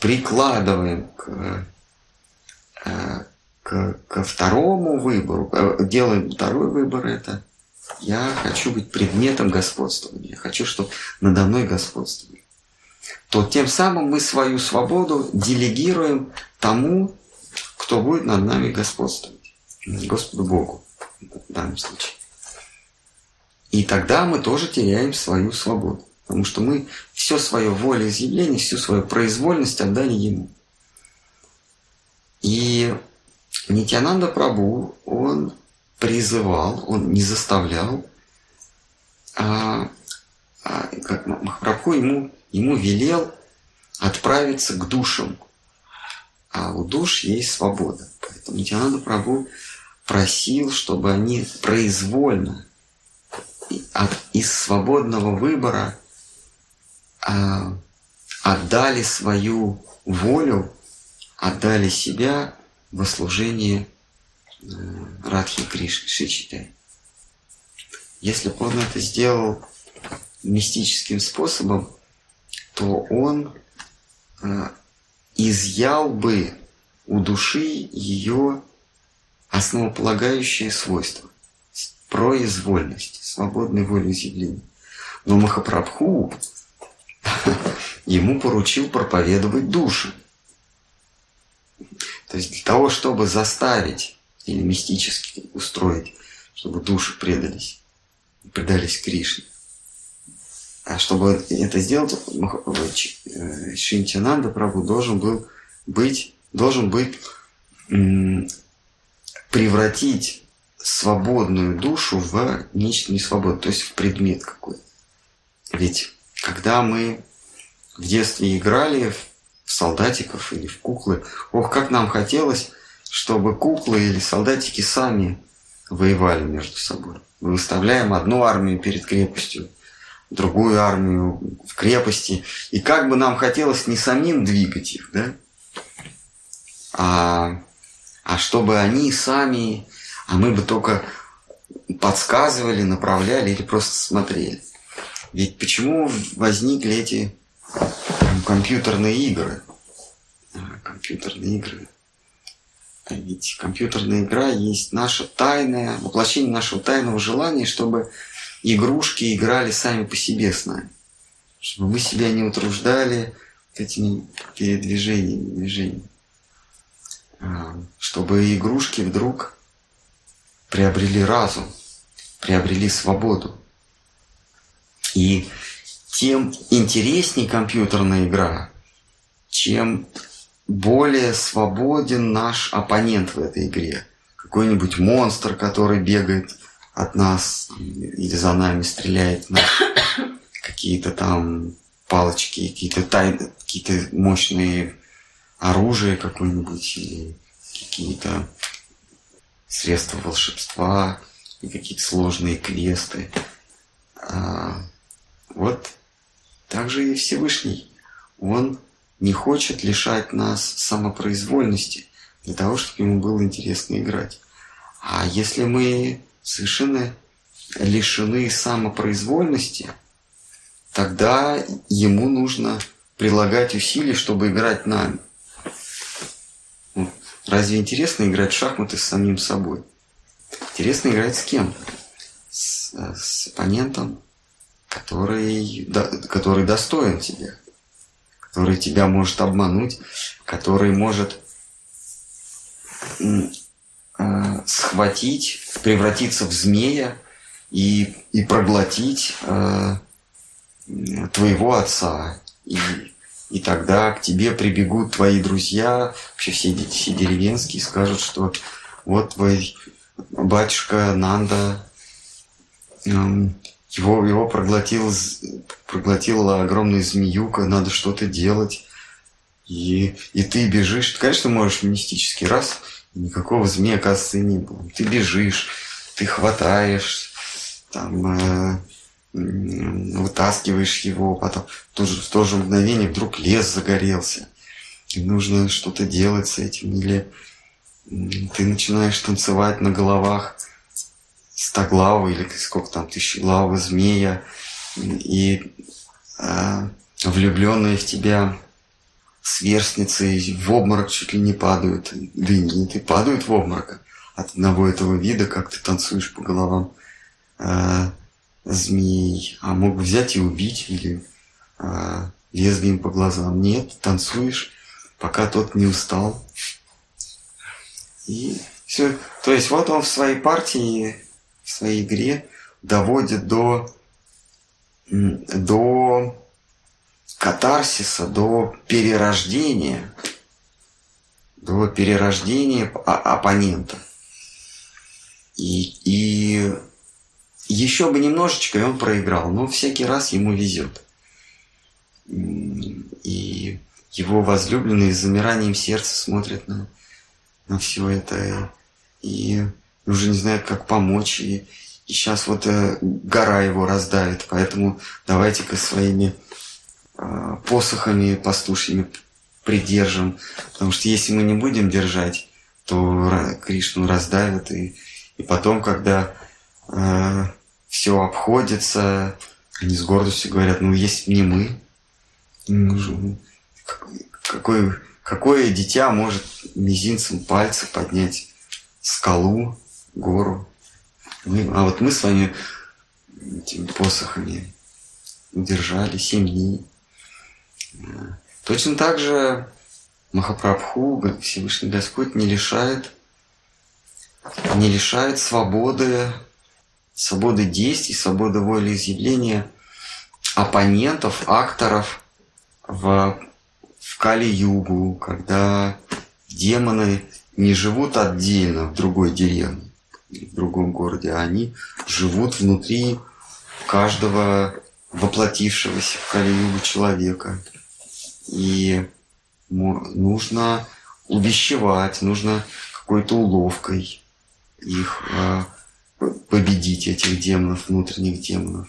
прикладываем к, э, к, ко второму выбору, э, делаем второй выбор, это я хочу быть предметом господствования, я хочу, чтобы надо мной господствовали то тем самым мы свою свободу делегируем тому, кто будет над нами господствовать. Господу Богу в данном случае. И тогда мы тоже теряем свою свободу. Потому что мы все свое волеизъявление, всю свою произвольность отдали Ему. И Нитянанда Прабу, он призывал, он не заставлял, а, а как Махапрабху ему ему велел отправиться к душам. А у душ есть свобода. Поэтому Нитянанда Прабу просил, чтобы они произвольно из свободного выбора а, отдали свою волю, отдали себя во служение э, Радхи Кришны, Шичитай. Если бы он это сделал мистическим способом, то он э, изъял бы у души ее основополагающее свойство – произвольность, свободной волеизъявления. Но Махапрабху ему поручил проповедовать души. То есть для того, чтобы заставить или мистически устроить, чтобы души предались, предались Кришне, а чтобы это сделать, э, Шинтинанда Прабу должен был быть, должен быть превратить свободную душу в нечто несвободное, то есть в предмет какой-то. Ведь когда мы в детстве играли в солдатиков или в куклы, ох, как нам хотелось, чтобы куклы или солдатики сами воевали между собой. Мы выставляем одну армию перед крепостью, другую армию в крепости. И как бы нам хотелось не самим двигать их, да, а, а чтобы они сами, а мы бы только подсказывали, направляли или просто смотрели. Ведь почему возникли эти Там компьютерные игры. А, компьютерные игры. А ведь компьютерная игра есть наше тайное, воплощение нашего тайного желания, чтобы игрушки играли сами по себе с нами. Чтобы мы себя не утруждали этими передвижениями, движениями. А, чтобы игрушки вдруг приобрели разум, приобрели свободу. И тем интереснее компьютерная игра, чем более свободен наш оппонент в этой игре. Какой-нибудь монстр, который бегает от нас или за нами стреляет на какие-то там палочки, какие-то тайны, какие-то мощные оружие какое-нибудь или какие-то средства волшебства и какие-то сложные квесты. А, вот так же и Всевышний. Он не хочет лишать нас самопроизвольности для того, чтобы ему было интересно играть. А если мы совершенно лишены самопроизвольности, тогда ему нужно прилагать усилия, чтобы играть нами. Разве интересно играть в шахматы с самим собой? Интересно играть с кем? С, с оппонентом, который, да, который достоин тебя, который тебя может обмануть, который может э, схватить, превратиться в змея и, и проглотить э, твоего отца. И и тогда к тебе прибегут твои друзья, вообще все, все деревенские, скажут, что вот твой батюшка Нанда, эм, его, его проглотил, проглотила огромная змеюка, надо что-то делать. И, и ты бежишь. Ты, конечно, можешь мистический раз, никакого змея, оказывается, не было. Ты бежишь, ты хватаешь, там, э, вытаскиваешь его, потом тоже, в то же мгновение вдруг лес загорелся. И нужно что-то делать с этим. Или ты начинаешь танцевать на головах стоглавы или сколько там тысячеглавого змея. И э, влюбленные в тебя сверстницы в обморок чуть ли не падают. Да и не ты падают в обморок от одного этого вида, как ты танцуешь по головам. Э, змей, а мог взять и убить или а, лезвием по глазам. Нет, танцуешь, пока тот не устал. И все. То есть вот он в своей партии, в своей игре доводит до, до катарсиса, до перерождения, до перерождения оппонента. И, и еще бы немножечко, и он проиграл. Но всякий раз ему везет. И его возлюбленные с замиранием сердца смотрят на, на все это. И уже не знают, как помочь. И, и сейчас вот э, гора его раздавит. Поэтому давайте-ка своими э, посохами пастушьими придержим. Потому что если мы не будем держать, то Кришну раздавят. И, и потом, когда э, все обходится, они с гордостью говорят, ну если не мы, ну, какое, какое дитя может мизинцем пальца поднять скалу, гору? Мы, а вот мы с вами этими посохами удержали семь дней. Точно так же Махапрабху, Всевышний Господь, не лишает, не лишает свободы свободы действий, свободы волеизъявления оппонентов, акторов в, в Кали-Югу, когда демоны не живут отдельно в другой деревне, в другом городе, а они живут внутри каждого воплотившегося в Кали-Югу человека. И нужно увещевать, нужно какой-то уловкой их а, победить этих демонов, внутренних демонов.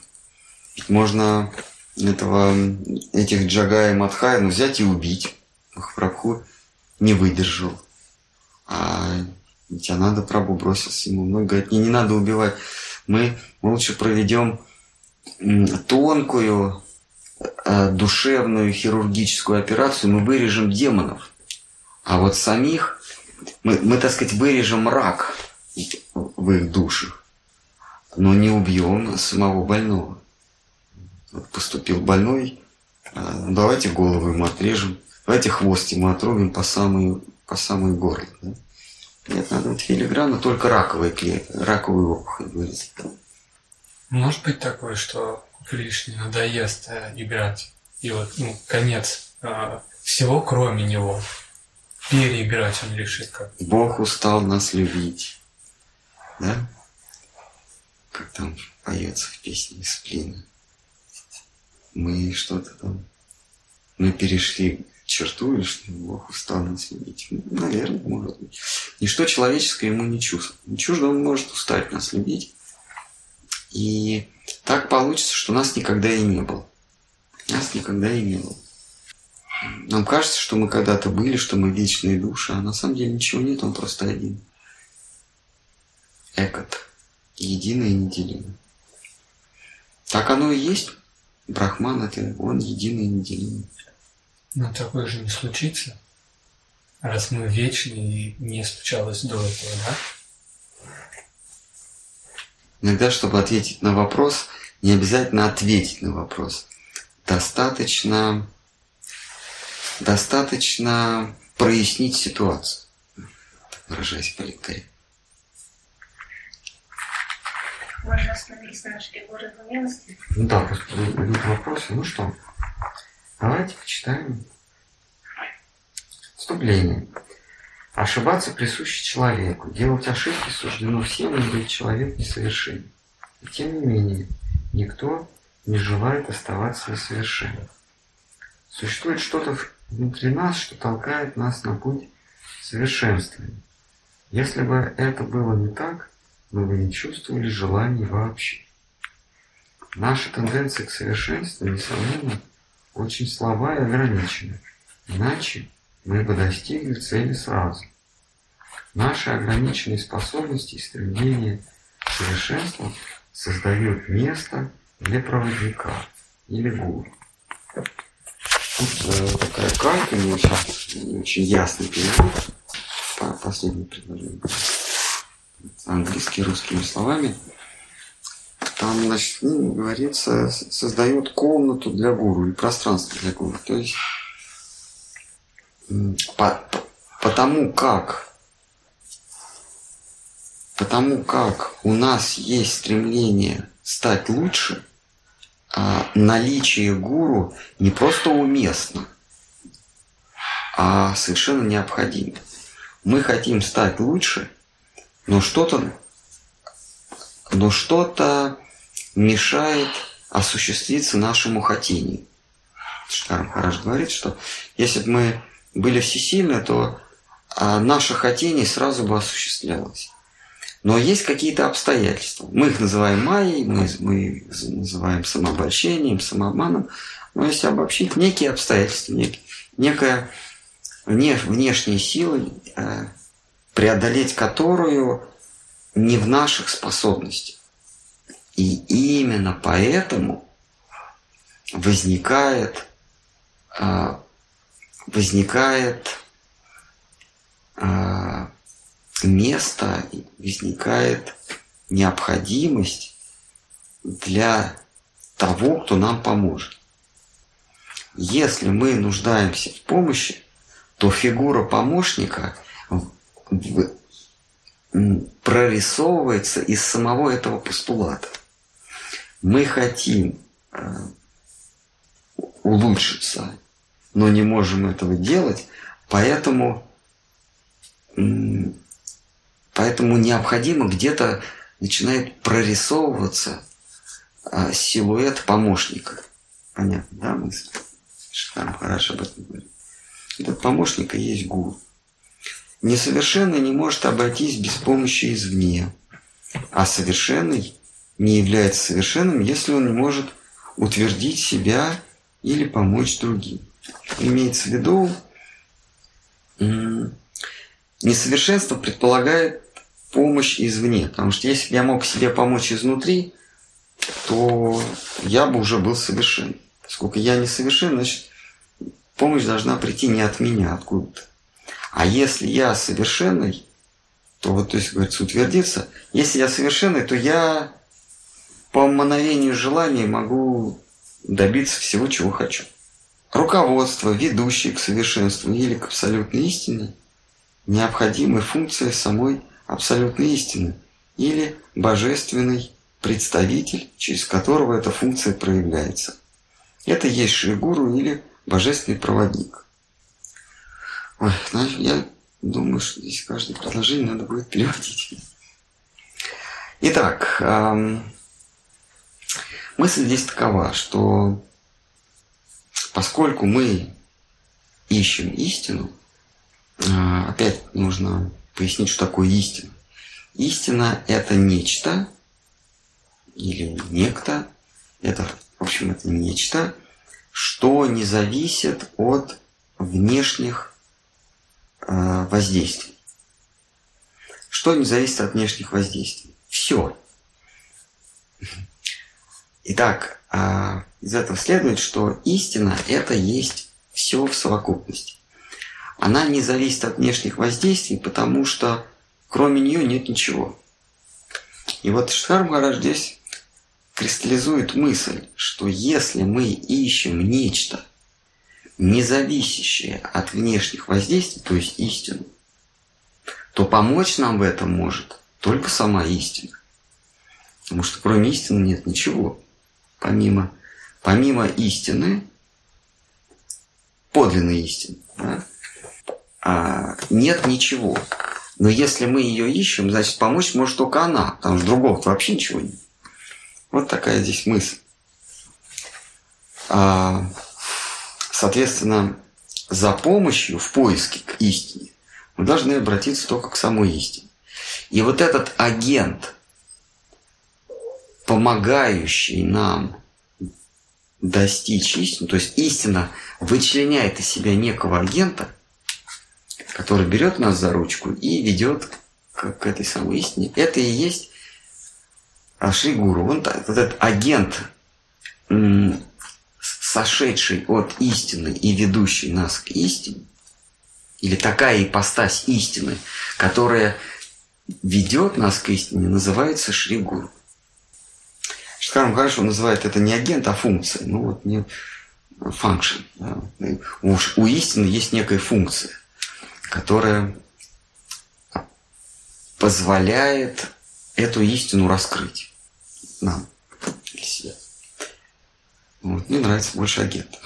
можно этого, этих Джага и Мадхая ну, взять и убить. Махапрабху не выдержал. А надо Прабу бросился ему. Много говорит, не, не надо убивать. Мы лучше проведем тонкую, э, душевную хирургическую операцию, мы вырежем демонов. А вот самих, мы, мы так сказать, вырежем рак в их душах, но не убьем самого больного. Вот поступил больной, а, давайте голову ему отрежем, давайте хвост ему отрубим по самой, по самой горло. Да? Нет, надо вот филигранно только раковые клетки, раковую опухоль вырезать. Может быть такое, что Кришне надоест э, играть, и вот ну, конец э, всего, кроме него, переиграть он решит как. Бог устал нас любить, да? Как там поется в песне из. Мы что-то там, мы перешли черту, или что Бог устал нас любить. Ну, наверное, может быть. Ничто человеческое ему не чувство. Не чуждо он может устать нас любить. И так получится, что нас никогда и не было. Нас никогда и не было. Нам кажется, что мы когда-то были, что мы вечные души, а на самом деле ничего нет, он просто один. Экот. Единое и неделимое. Так оно и есть. Брахман это он единый и неделимый. Но такое же не случится, раз мы вечны и не случалось до этого, да? Иногда, чтобы ответить на вопрос, не обязательно ответить на вопрос. Достаточно, достаточно прояснить ситуацию, выражаясь политкорректно. Можно остановиться на фигуре милости? Ну да, просто нет вопроса. Ну что, Давайте почитаем вступление. Ошибаться присуще человеку. Делать ошибки суждено всем, и быть человек несовершенен. И тем не менее, никто не желает оставаться несовершенным. Существует что-то внутри нас, что толкает нас на путь совершенствования. Если бы это было не так, мы бы не чувствовали желаний вообще. Наша тенденция к совершенству, несомненно, очень слаба и ограничена, иначе мы бы достигли цели сразу. Наши ограниченные способности и стремление к совершенству создают место для проводника или гуру. Тут э, такая карта, у сейчас очень ясный перевод по последнему предложению. Английский русскими словами. Там, значит, ну, говорится, создает комнату для гуру и пространство для гуру. То есть по, по, потому как потому как у нас есть стремление стать лучше, а наличие гуру не просто уместно, а совершенно необходимо. Мы хотим стать лучше, но что-то но что-то мешает осуществиться нашему хотению. Шкарм Хараш говорит, что если бы мы были всесильны, то а, наше хотение сразу бы осуществлялось. Но есть какие-то обстоятельства. Мы их называем майей, мы, мы называем самообольщением, самообманом. Но если обобщить, некие обстоятельства, нек, некая вне, внешняя сила, э, преодолеть которую не в наших способностях. И именно поэтому возникает, а, возникает а, место, возникает необходимость для того, кто нам поможет. Если мы нуждаемся в помощи, то фигура помощника прорисовывается из самого этого постулата мы хотим э, улучшиться, но не можем этого делать, поэтому, поэтому необходимо где-то начинает прорисовываться э, силуэт помощника. Понятно, да, мысль? Шахтарм хорошо об этом говорит. Этот помощник и есть гуру. Несовершенный не может обойтись без помощи извне, а совершенный не является совершенным, если он не может утвердить себя или помочь другим. Имеется в виду, несовершенство предполагает помощь извне, потому что если бы я мог себе помочь изнутри, то я бы уже был совершен. Поскольку я несовершен, значит, помощь должна прийти не от меня, а откуда-то. А если я совершенный, то вот, то есть, говорится, утвердиться, если я совершенный, то я по мановению желания могу добиться всего, чего хочу. Руководство, ведущее к совершенству или к абсолютной истине, необходимой функция самой абсолютной истины или божественный представитель, через которого эта функция проявляется. Это есть Шригуру или божественный проводник. Ой, знаешь, я думаю, что здесь каждое предложение надо будет переводить. Итак, эм, мысль здесь такова, что поскольку мы ищем истину, э, опять нужно пояснить, что такое истина. Истина – это нечто или некто, это, в общем, это нечто, что не зависит от внешних воздействий. Что не зависит от внешних воздействий? Все. Итак, э, из этого следует, что истина – это есть все в совокупности. Она не зависит от внешних воздействий, потому что кроме нее нет ничего. И вот Шхар Махарадж здесь кристаллизует мысль, что если мы ищем нечто, не зависящее от внешних воздействий, то есть истину, то помочь нам в этом может только сама истина. Потому что кроме истины нет ничего. Помимо, помимо истины, подлинной истины, да, а, нет ничего. Но если мы ее ищем, значит помочь может только она, потому что другого вообще ничего нет. Вот такая здесь мысль. А, соответственно, за помощью в поиске к истине мы должны обратиться только к самой истине. И вот этот агент, помогающий нам достичь истины, то есть истина вычленяет из себя некого агента, который берет нас за ручку и ведет к, этой самой истине. Это и есть Шри Гуру, он вот этот агент, сошедший от истины и ведущий нас к истине, или такая ипостась истины, которая ведет нас к истине, называется Шри Гуру. Шкарм хорошо называет это не агент, а функция. Ну вот не function. Да. У, у истины есть некая функция, которая позволяет эту истину раскрыть нам для себя. Вот. Мне нравится больше агент.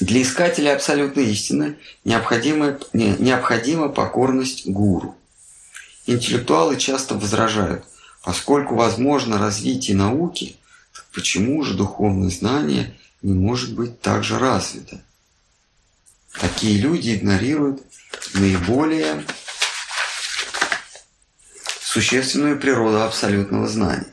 Для искателя абсолютной истины необходима, не, необходима покорность гуру. Интеллектуалы часто возражают, поскольку возможно развитие науки, так почему же духовное знание не может быть также развито? Такие люди игнорируют наиболее существенную природу абсолютного знания.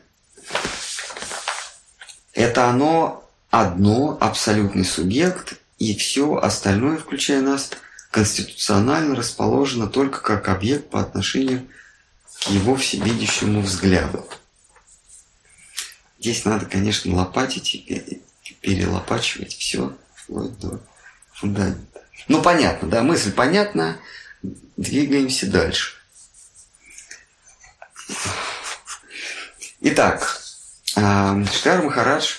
Это оно одно, абсолютный субъект, и все остальное, включая нас, конституционально расположено только как объект по отношению к его всевидящему взгляду. Здесь надо, конечно, лопатить и перелопачивать все вплоть до фундамента. Ну, понятно, да, мысль понятна. Двигаемся дальше. Итак, а, Шкар Махарадж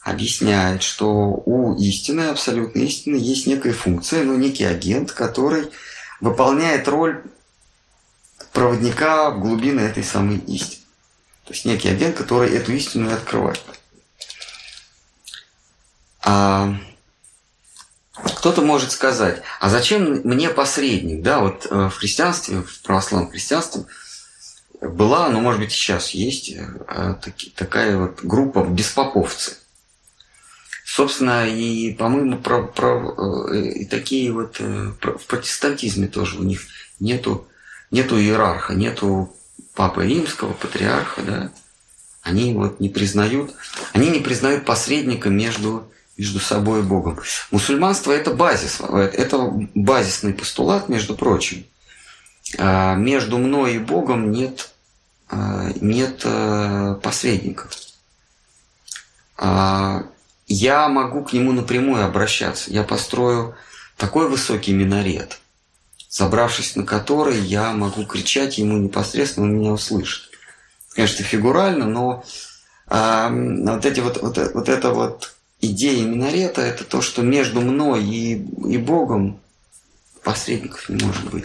объясняет, что у истины, абсолютной истины, есть некая функция, ну, некий агент, который выполняет роль проводника в глубины этой самой истины. То есть некий агент, который эту истину и открывает. А кто-то может сказать, а зачем мне посредник? Да, вот э, в христианстве, в православном христианстве – была, но может быть сейчас есть э, такая вот группа беспоповцы. Собственно, и, по-моему, про, про, э, и такие вот э, в протестантизме тоже у них нету, нету иерарха, нету папы римского, патриарха, да. Они вот не признают, они не признают посредника между, между собой и Богом. Мусульманство это базис, это базисный постулат, между прочим. А между мной и Богом нет нет э, посредников. а, я могу к нему напрямую обращаться. Я построю такой высокий минарет, забравшись на который, я могу кричать ему непосредственно, он меня услышит. Конечно, фигурально, но а, вот эти вот, вот, вот эта вот идея минарета, это то, что между мной и, и Богом посредников не может быть.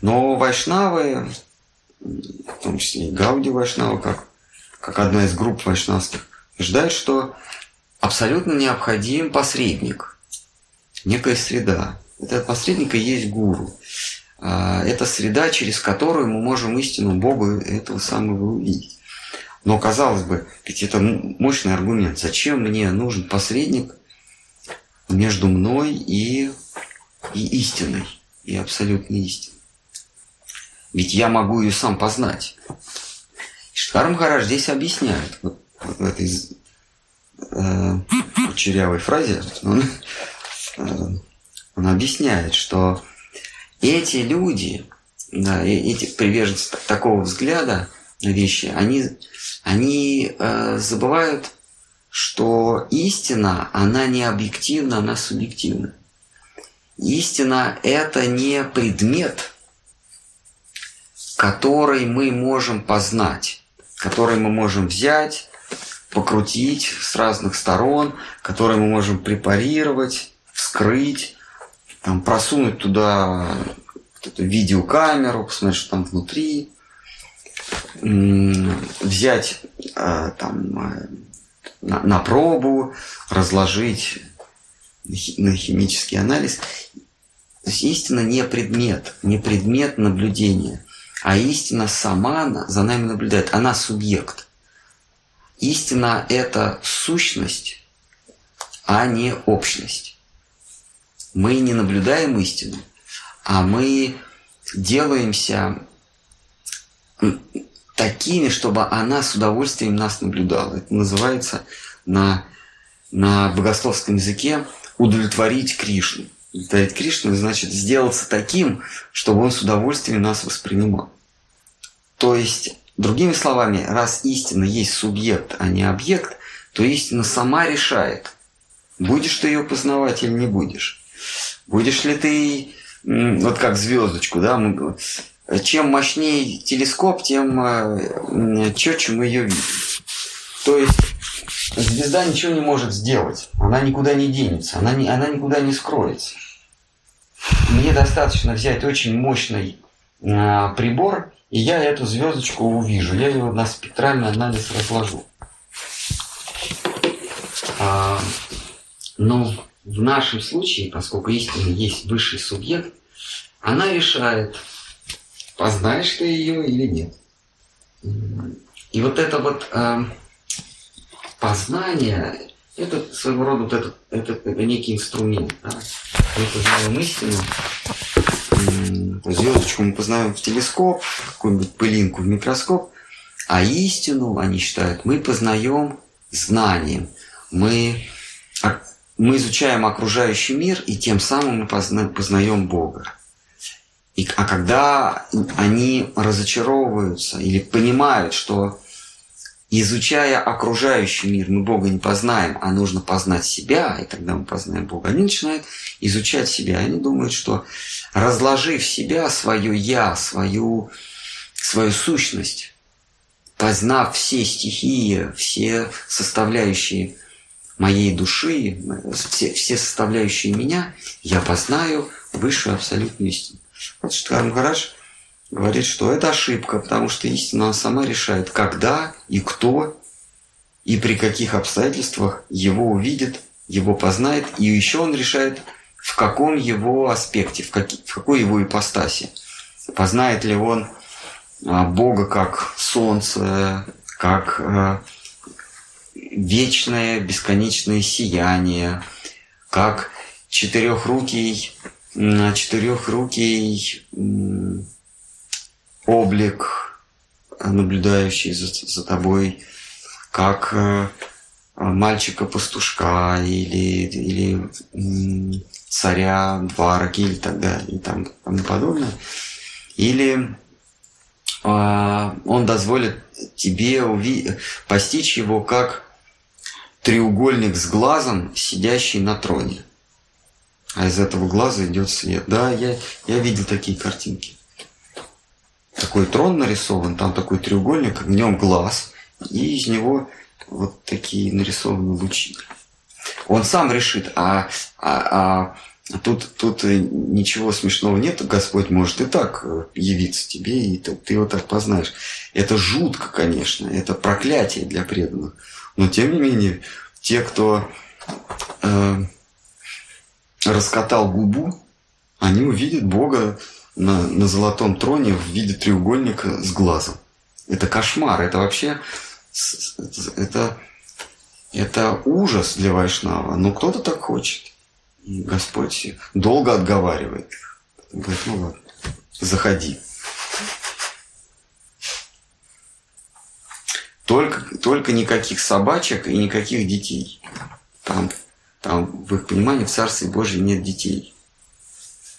Но вайшнавы, в том числе и Гауди Вайшнава, как, как одна из групп вайшнавских, ждают, что абсолютно необходим посредник, некая среда. Этот посредник и есть гуру. А, это среда, через которую мы можем истину Бога этого самого увидеть. Но, казалось бы, ведь это мощный аргумент. Зачем мне нужен посредник между мной и, и истиной, и абсолютной истиной? Ведь я могу ее сам познать. Штхар здесь объясняет, вот, вот в этой э, черявой фразе, он, э, он объясняет, что эти люди, да, эти приверженцы такого взгляда на вещи, они, они э, забывают, что истина, она не объективна, она субъективна. Истина – это не предмет, который мы можем познать, который мы можем взять, покрутить с разных сторон, который мы можем препарировать, вскрыть, там, просунуть туда эту видеокамеру, посмотреть, что там внутри, взять э, там э, на, на пробу, разложить на химический анализ. То есть истина не предмет, не предмет наблюдения. А истина сама за нами наблюдает. Она субъект. Истина – это сущность, а не общность. Мы не наблюдаем истину, а мы делаемся такими, чтобы она с удовольствием нас наблюдала. Это называется на, на богословском языке удовлетворить Кришну. Удовлетворить Кришну значит сделаться таким, чтобы он с удовольствием нас воспринимал. То есть, другими словами, раз истина есть субъект, а не объект, то истина сама решает, будешь ты ее познавать или не будешь. Будешь ли ты, вот как звездочку, да, мы, чем мощнее телескоп, тем э, четче мы ее видим. То есть звезда ничего не может сделать, она никуда не денется, она, не, она никуда не скроется. Мне достаточно взять очень мощный э, прибор и я эту звездочку увижу, я его на спектральный анализ разложу. А, но в нашем случае, поскольку истина есть высший субъект, она решает, познаешь ты ее или нет. И вот это вот э, познание, это своего рода вот этот, это, это некий инструмент. Да? Мы познаем истину, звездочку мы познаем в телескоп, какую-нибудь пылинку в микроскоп, а истину, они считают, мы познаем знанием. Мы, мы изучаем окружающий мир, и тем самым мы позна, познаем Бога. И, а когда они разочаровываются или понимают, что изучая окружающий мир, мы Бога не познаем, а нужно познать себя, и тогда мы познаем Бога, они начинают изучать себя. Они думают, что разложив себя, свое «я», свою, свою сущность, познав все стихии, все составляющие моей души, все, все составляющие меня, я познаю высшую абсолютную истину. Вот Штхар Махарадж говорит, что это ошибка, потому что истина она сама решает, когда и кто и при каких обстоятельствах его увидит, его познает, и еще он решает, в каком его аспекте, в, как, в какой его ипостаси. Познает ли он а, Бога как солнце, как а, вечное бесконечное сияние, как четырехрукий, четырехрукий облик, наблюдающий за, за тобой, как а, мальчика-пастушка или, или царя, Двараки и так далее, и там, тому подобное. Или э, он дозволит тебе уви- постичь его как треугольник с глазом, сидящий на троне. А из этого глаза идет свет. Да, я, я видел такие картинки. Такой трон нарисован, там такой треугольник, в нем глаз, и из него вот такие нарисованы лучи. Он сам решит, а, а, а тут, тут ничего смешного нет, Господь может и так явиться тебе, и ты, ты его так познаешь. Это жутко, конечно, это проклятие для преданных. Но тем не менее, те, кто э, раскатал губу, они увидят Бога на, на золотом троне в виде треугольника с глазом. Это кошмар, это вообще это, это ужас для Вайшнава. Но кто-то так хочет. И Господь долго отговаривает. Говорит, ну ладно, заходи. Только, только никаких собачек и никаких детей. Там, там, в их понимании, в Царстве Божьем нет детей.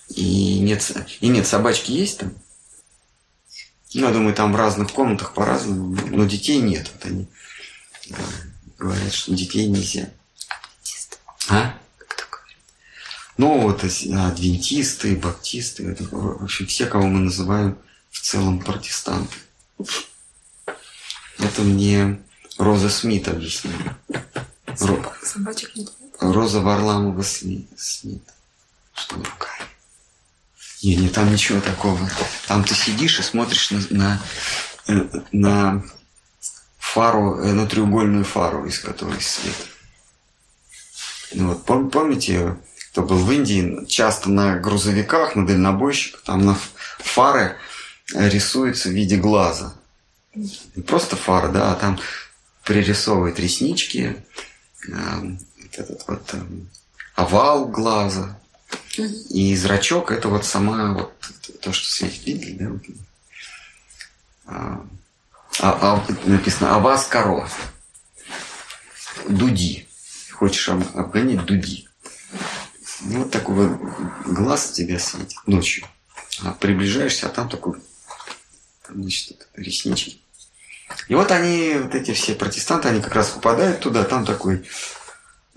И нет, и нет, собачки есть там. Ну, я думаю, там в разных комнатах по-разному, но детей нет. Вот они да, говорят, что детей нельзя. А? Ну, вот адвентисты, баптисты, это, в общем, все, кого мы называем в целом протестанты. Это мне Роза Смит объяснила. Собачек нет. Роза Варламова Смит. Что другая? Не, не, там ничего такого. Там ты сидишь и смотришь на, на, э, на фару, э, на треугольную фару, из которой свет. Ну, вот, помните, кто был в Индии, часто на грузовиках, на дальнобойщиках, там на фары рисуются в виде глаза. Не просто фара, да, а там пририсовывают реснички, э, этот вот э, овал глаза. И зрачок это вот сама вот то, что светит, видели, да? А, а, а, написано «А вас коров». Дуди. Хочешь обгонять дуди. Ну, вот такой вот глаз тебя светит ночью. А приближаешься, а там такой значит, реснички. И вот они, вот эти все протестанты, они как раз попадают туда, там такой,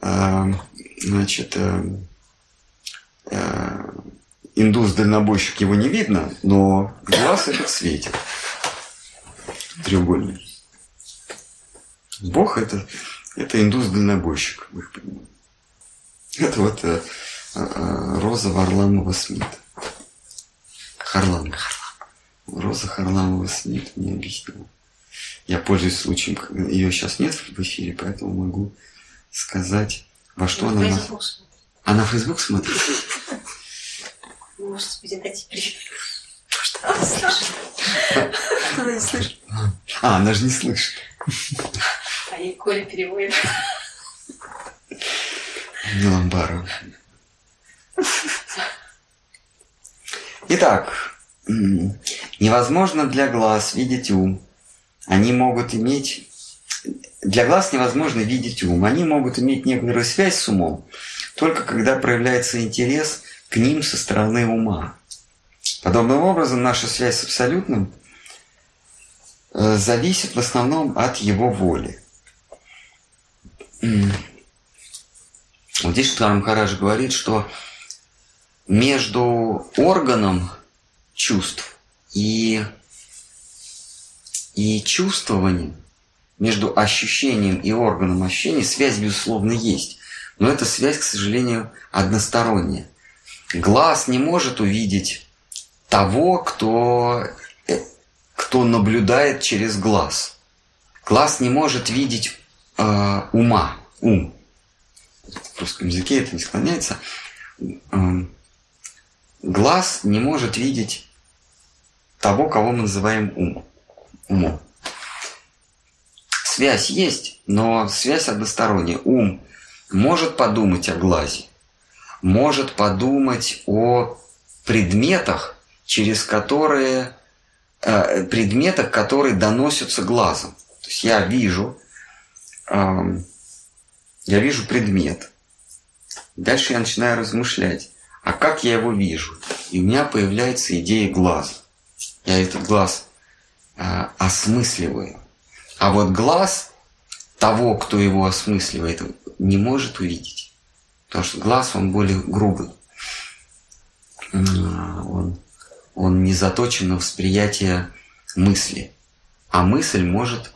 э, значит, э, индус-дальнобойщик, его не видно, но глаз этот светит. Треугольный. Бог это, это индус-дальнобойщик, в их понимании. Это вот э, э, Роза Варламова Смит. Харламова. Роза Харламова Смит мне объяснила. Я пользуюсь случаем, ее сейчас нет в эфире, поэтому могу сказать, во что она... На... Она в Facebook смотрит? Господи, дайте привет. Что она слышит? Она не слышит. А, она же не слышит. А ей Коля переводит. Ламбару. Итак, Невозможно для глаз видеть ум. Они могут иметь... Для глаз невозможно видеть ум. Они могут иметь некоторую связь с умом, только когда проявляется интерес к ним со стороны ума. Подобным образом наша связь с Абсолютным э, зависит в основном от его воли. Вот здесь Штар Махарадж говорит, что между органом чувств и, и чувствованием, между ощущением и органом ощущения связь, безусловно, есть. Но эта связь, к сожалению, односторонняя. Глаз не может увидеть того, кто, э, кто наблюдает через глаз. Глаз не может видеть э, ума, ум. В русском языке это не склоняется. Э, глаз не может видеть того, кого мы называем ум, умом. Связь есть, но связь односторонняя. Ум может подумать о глазе, может подумать о предметах, через которые э, предметах, которые доносятся глазом. То есть я вижу, э, я вижу предмет. Дальше я начинаю размышлять, а как я его вижу? И у меня появляется идея глаза. Я этот глаз э, осмысливаю. А вот глаз того, кто его осмысливает, не может увидеть. Потому что глаз, он более грубый. Он, он не заточен на восприятие мысли. А мысль может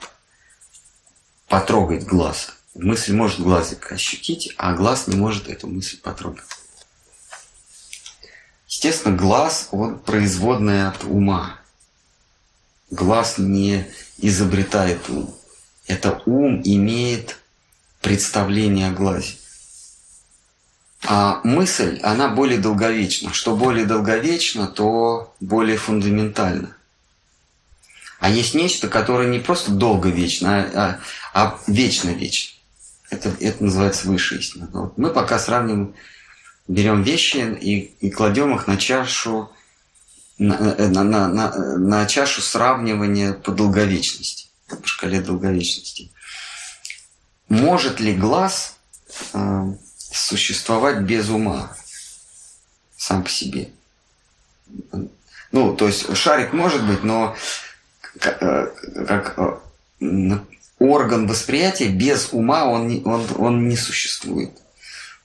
потрогать глаз. Мысль может глазик ощутить, а глаз не может эту мысль потрогать. Естественно, глаз, он производный от ума. Глаз не изобретает ум. Это ум имеет представление о глазе. А мысль, она более долговечна. Что более долговечно, то более фундаментально. А есть нечто, которое не просто долговечно, а, а, а вечно-вечно. Это, это называется высшая истина. Вот мы пока сравним, берем вещи и, и кладем их на чашу, на, на, на, на, на чашу сравнивания по долговечности, по шкале долговечности. Может ли глаз э, существовать без ума сам по себе? Ну, то есть шарик может быть, но как, э, как э, орган восприятия без ума он он, он не существует.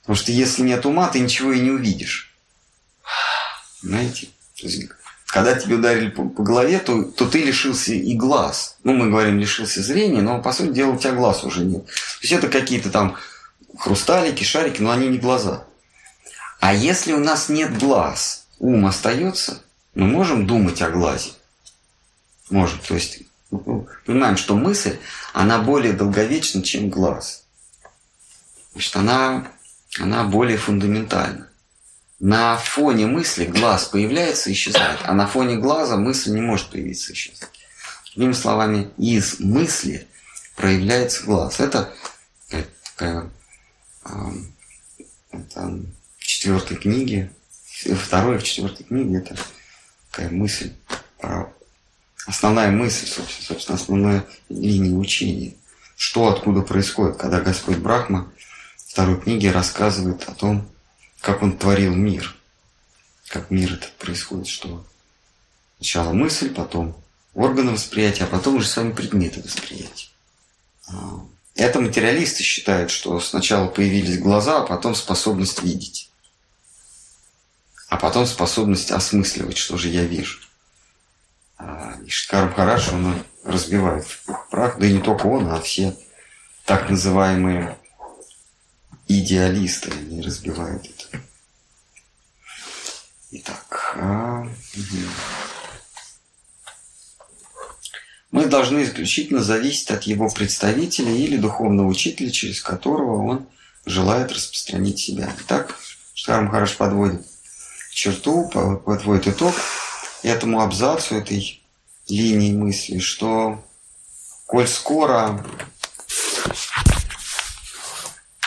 Потому что если нет ума, ты ничего и не увидишь. Знаете? когда тебе ударили по, по голове, то, то ты лишился и глаз. Ну, мы говорим, лишился зрения, но, по сути дела, у тебя глаз уже нет. То есть это какие-то там хрусталики, шарики, но они не глаза. А если у нас нет глаз, ум остается, мы можем думать о глазе. Можем. То есть понимаем, что мысль, она более долговечна, чем глаз. Значит, она, она более фундаментальна. На фоне мысли глаз появляется и исчезает, а на фоне глаза мысль не может появиться и исчезнуть. Другими словами, из мысли проявляется глаз. Это такая это четвертой книге, второй в четвертой книге это такая мысль про основная мысль, собственно, собственно, основная линия учения. Что откуда происходит, когда Господь Брахма в второй книге рассказывает о том, как Он творил мир. Как мир этот происходит, что сначала мысль, потом органы восприятия, а потом уже сами предметы восприятия. Это материалисты считают, что сначала появились глаза, а потом способность видеть. А потом способность осмысливать, что же я вижу. А, и Шиткар Махарадж, он разбивает прах, да и не только он, а все так называемые идеалисты, они разбивают это. Итак, а... мы должны исключительно зависеть от его представителя или духовного учителя, через которого он желает распространить себя. Итак, Штарм Хараш подводит черту, подводит итог этому абзацу, этой линии мысли, что коль скоро,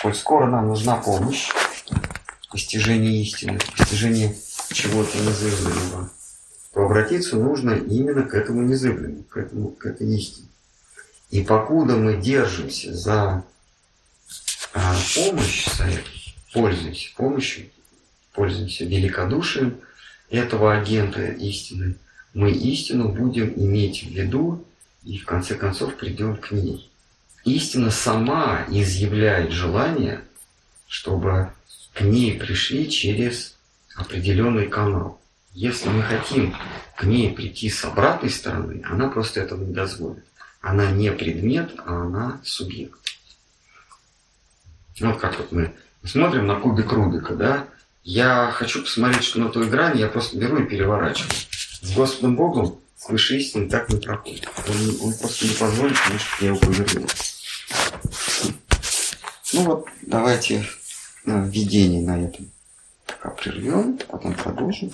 коль скоро нам нужна помощь в постижении истины, в постижении чего-то незыблемого, то обратиться нужно именно к этому незыблемому, к, этому, к этой истине. И покуда мы держимся за а, помощь, пользуемся помощью, пользуемся великодушием – этого агента истины, мы истину будем иметь в виду и в конце концов придем к ней. Истина сама изъявляет желание, чтобы к ней пришли через определенный канал. Если мы хотим к ней прийти с обратной стороны, она просто этого не дозволит. Она не предмет, а она субъект. Вот как вот мы смотрим на кубик Рубика, да, я хочу посмотреть, что на той грани, я просто беру и переворачиваю. С Господом Богом с высшей истиной так не проходит. Он, он просто не позволит мне, чтобы я его повернул. Ну вот, давайте на введение на этом пока прервем, потом продолжим.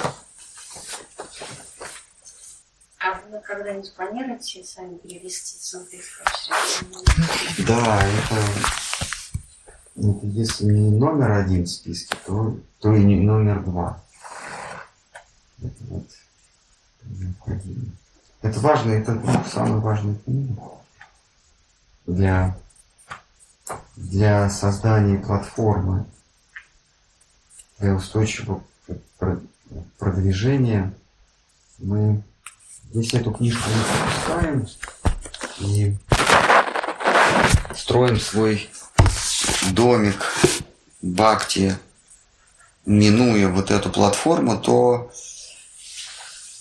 А вы когда-нибудь планируете сами перевести смотреть Да, это ну, если не номер один в списке, то, то и не номер два. Это вот необходимо. Это важно, это ну, самое важное для, для создания платформы, для устойчивого продвижения. Мы здесь эту книжку не пропускаем и строим свой домик Бхакти, минуя вот эту платформу, то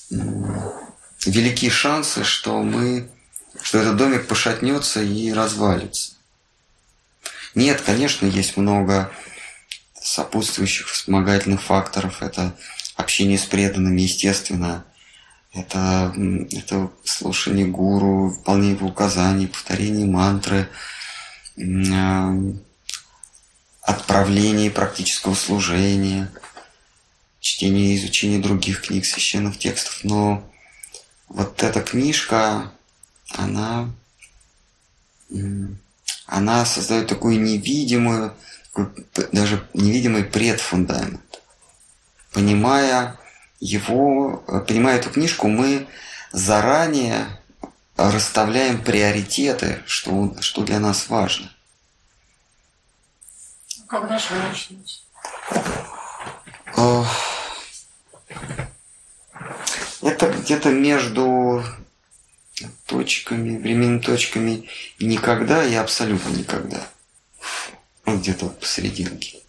велики шансы, что мы, что этот домик пошатнется и развалится. Нет, конечно, есть много сопутствующих вспомогательных факторов. Это общение с преданными, естественно. Это, это слушание гуру, выполнение его указаний, повторение мантры, а, отправление практического служения, чтение и изучение других книг, священных текстов. Но вот эта книжка, она, она создает такую невидимую, даже невидимый предфундамент. Понимая его, понимая эту книжку, мы заранее расставляем приоритеты, что, что для нас важно. Когда же вы начнете? Это где-то между точками, временными точками никогда и абсолютно никогда. Вот где-то посерединке.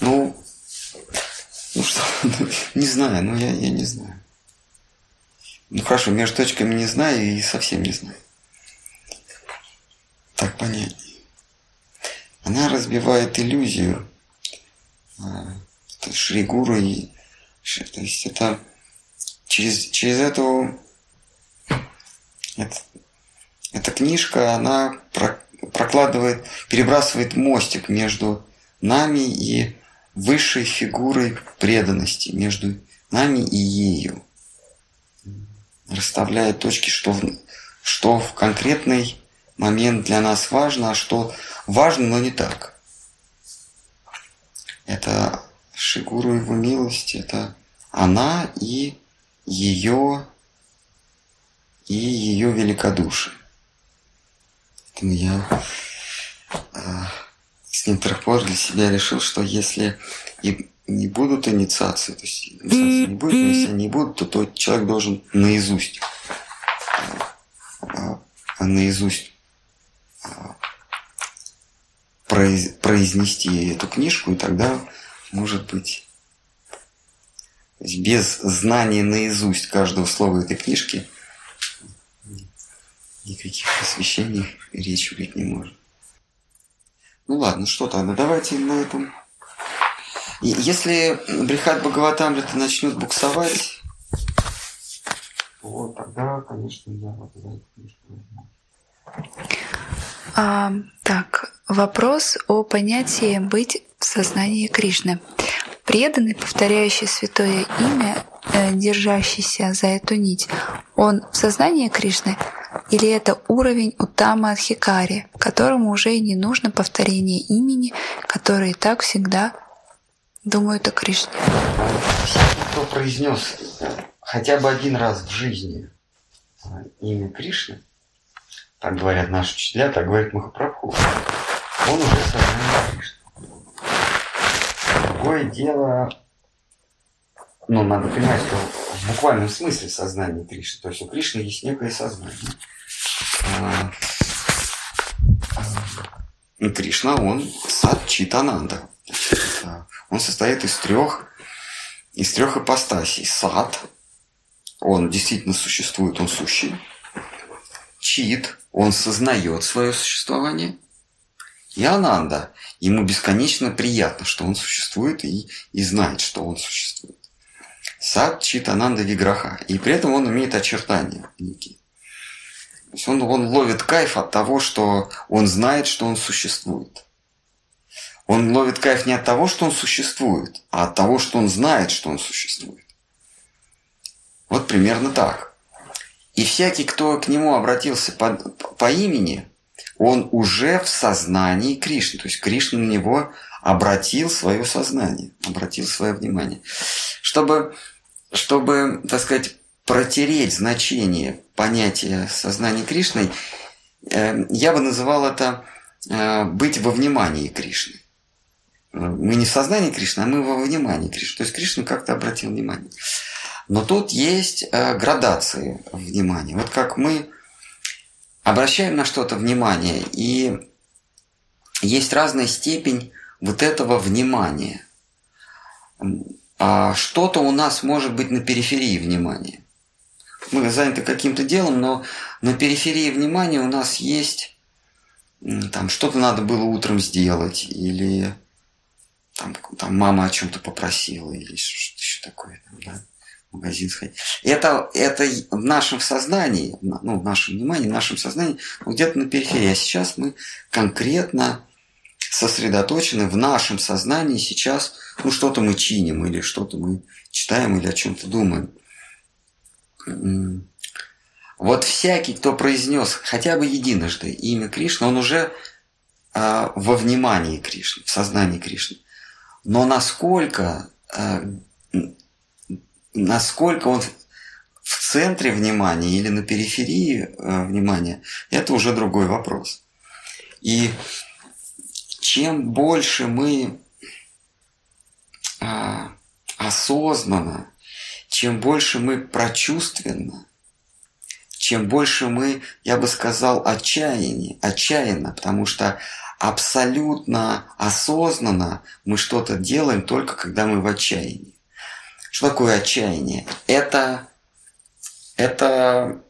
Ну, ну что, не знаю, ну я, я не знаю. Ну хорошо, между точками не знаю и совсем не знаю. Так понятнее. Она разбивает иллюзию а, Шригуру и то есть это через, через эту это, эта книжка, она прокладывает, перебрасывает мостик между нами и высшей фигурой преданности, между нами и ею. Расставляет точки, что в, что в конкретный момент для нас важно, а что важно, но не так. Это Шигуру его милости, это она и ее и ее великодушие. Поэтому я э, с некоторых пор для себя решил, что если и не будут инициации, то есть инициации не будет, если не будут, то тот человек должен наизусть, э, э, наизусть э, произ, произнести эту книжку, и тогда, может быть, без знания наизусть каждого слова этой книжки никаких посвящений речи быть не может. Ну ладно, что тогда, давайте на этом. Если Брихат Бхагаватамрита начнет буксовать, вот тогда, конечно, я вот за эту книжку возьму. А, так, вопрос о понятии «быть в сознании Кришны». Преданный, повторяющий святое имя, э, держащийся за эту нить, он в сознании Кришны или это уровень Утама Адхикари, которому уже и не нужно повторение имени, которые и так всегда думают о Кришне? Кто произнес хотя бы один раз в жизни имя Кришны, так говорят наши учителя, так говорит Махапрабху, он уже сознание Кришны. Другое дело, ну, надо понимать, что в буквальном смысле сознание Кришны. То есть у Кришны есть некое сознание. А, а, Кришна, он сад Читананда. Он состоит из трех, из трех ипостасей. Сад, он действительно существует, он сущий. Чит, он сознает свое существование. И Ананда, ему бесконечно приятно, что он существует и, и знает, что он существует. Сад чит Ананда Виграха. И при этом он имеет очертания некие. То есть он, он ловит кайф от того, что он знает, что он существует. Он ловит кайф не от того, что он существует, а от того, что он знает, что он существует. Вот примерно так. И всякий, кто к нему обратился по, по имени, он уже в сознании Кришны. То есть Кришна на него обратил свое сознание, обратил свое внимание. Чтобы, чтобы так сказать, протереть значение понятия сознания Кришны, э, я бы называл это э, быть во внимании Кришны. Мы не в сознании Кришны, а мы во внимании Кришны. То есть Кришна как-то обратил внимание. Но тут есть э, градации внимания. Вот как мы обращаем на что-то внимание, и есть разная степень вот этого внимания. А что-то у нас может быть на периферии внимания. Мы заняты каким-то делом, но на периферии внимания у нас есть там что-то надо было утром сделать, или там, там мама о чем-то попросила, или что-то еще такое, там, да, в магазин сходить. Это, это в нашем сознании, ну, в нашем внимании, в нашем сознании, где-то на периферии. А сейчас мы конкретно сосредоточены в нашем сознании сейчас, ну, что-то мы чиним, или что-то мы читаем, или о чем-то думаем. Вот всякий, кто произнес хотя бы единожды имя Кришны, он уже э, во внимании Кришны, в сознании Кришны. Но насколько, э, насколько он в центре внимания или на периферии э, внимания, это уже другой вопрос. И чем больше мы э, осознанно, чем больше мы прочувственно, чем больше мы, я бы сказал, отчаяние, отчаянно, потому что абсолютно осознанно мы что-то делаем только когда мы в отчаянии. Что такое отчаяние? Это, это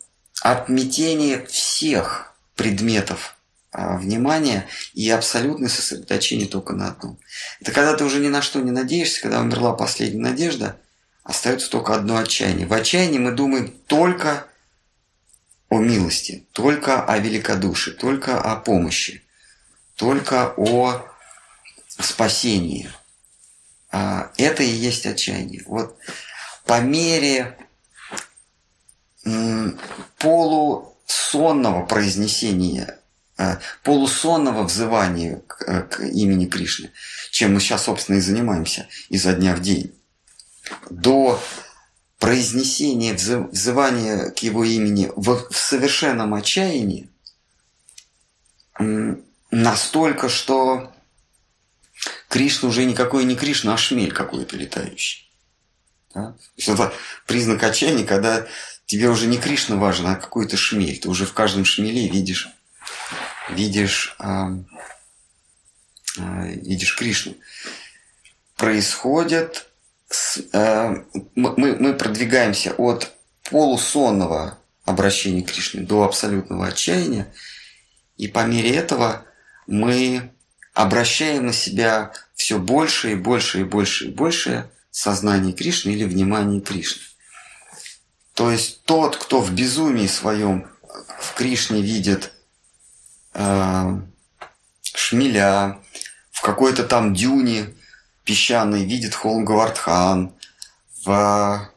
отметение всех предметов а, внимания и абсолютное сосредоточение только на одном. Это когда ты уже ни на что не надеешься, когда умерла последняя надежда, остается только одно отчаяние. В отчаянии мы думаем только о милости, только о великодушии, только о помощи, только о спасении. А, это и есть отчаяние. Вот по мере полусонного произнесения, полусонного взывания к, к имени Кришны, чем мы сейчас, собственно, и занимаемся изо дня в день, до произнесение взывания к его имени в, в совершенном отчаянии настолько, что Кришна уже никакой не Кришна, а шмель какой-то летающий. Да? это признак отчаяния, когда тебе уже не Кришна важен, а какой-то шмель. Ты уже в каждом шмеле видишь, видишь, э, э, видишь Кришну. Происходит Э, мы, мы продвигаемся от полусонного обращения к Кришне до абсолютного отчаяния, и по мере этого мы обращаем на себя все больше и больше и больше и больше сознание Кришны или внимание Кришны. То есть тот, кто в безумии своем в Кришне видит шмеля, в какой-то там дюне песчаный видит холм Гавардхан, в,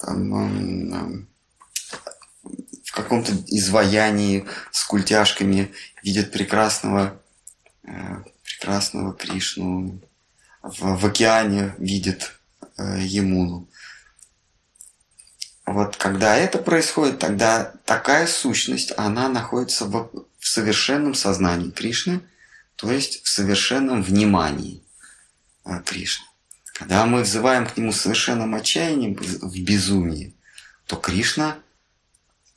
там, в каком-то изваянии с культяшками видит прекрасного, э, прекрасного Кришну, в, в океане видит э, Емуну. Вот когда это происходит, тогда такая сущность, она находится в, в совершенном сознании Кришны, то есть в совершенном внимании. Кришны. Когда мы взываем к Нему в совершенном отчаянии, в безумии, то Кришна,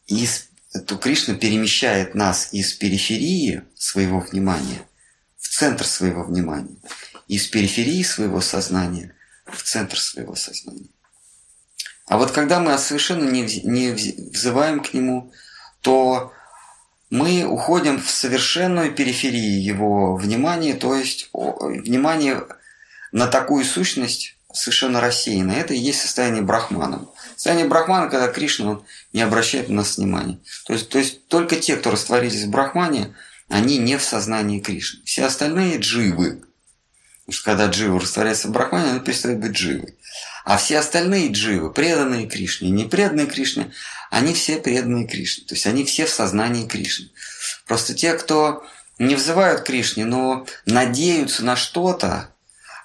из, то Кришна перемещает нас из периферии своего внимания в центр своего внимания, из периферии своего сознания в центр своего сознания. А вот когда мы совершенно не, не взываем к Нему, то мы уходим в совершенную периферию его внимания, то есть внимание на такую сущность совершенно рассеяна. Это и есть состояние брахмана. Состояние брахмана, когда Кришна он не обращает на нас внимания. То есть, то есть только те, кто растворились в брахмане, они не в сознании Кришны. Все остальные дживы. Когда джива растворяется в брахмане, он перестает быть дживой. А все остальные дживы, преданные Кришне, не преданные Кришне, они все преданные Кришне. То есть они все в сознании Кришны. Просто те, кто не взывают Кришне, но надеются на что-то,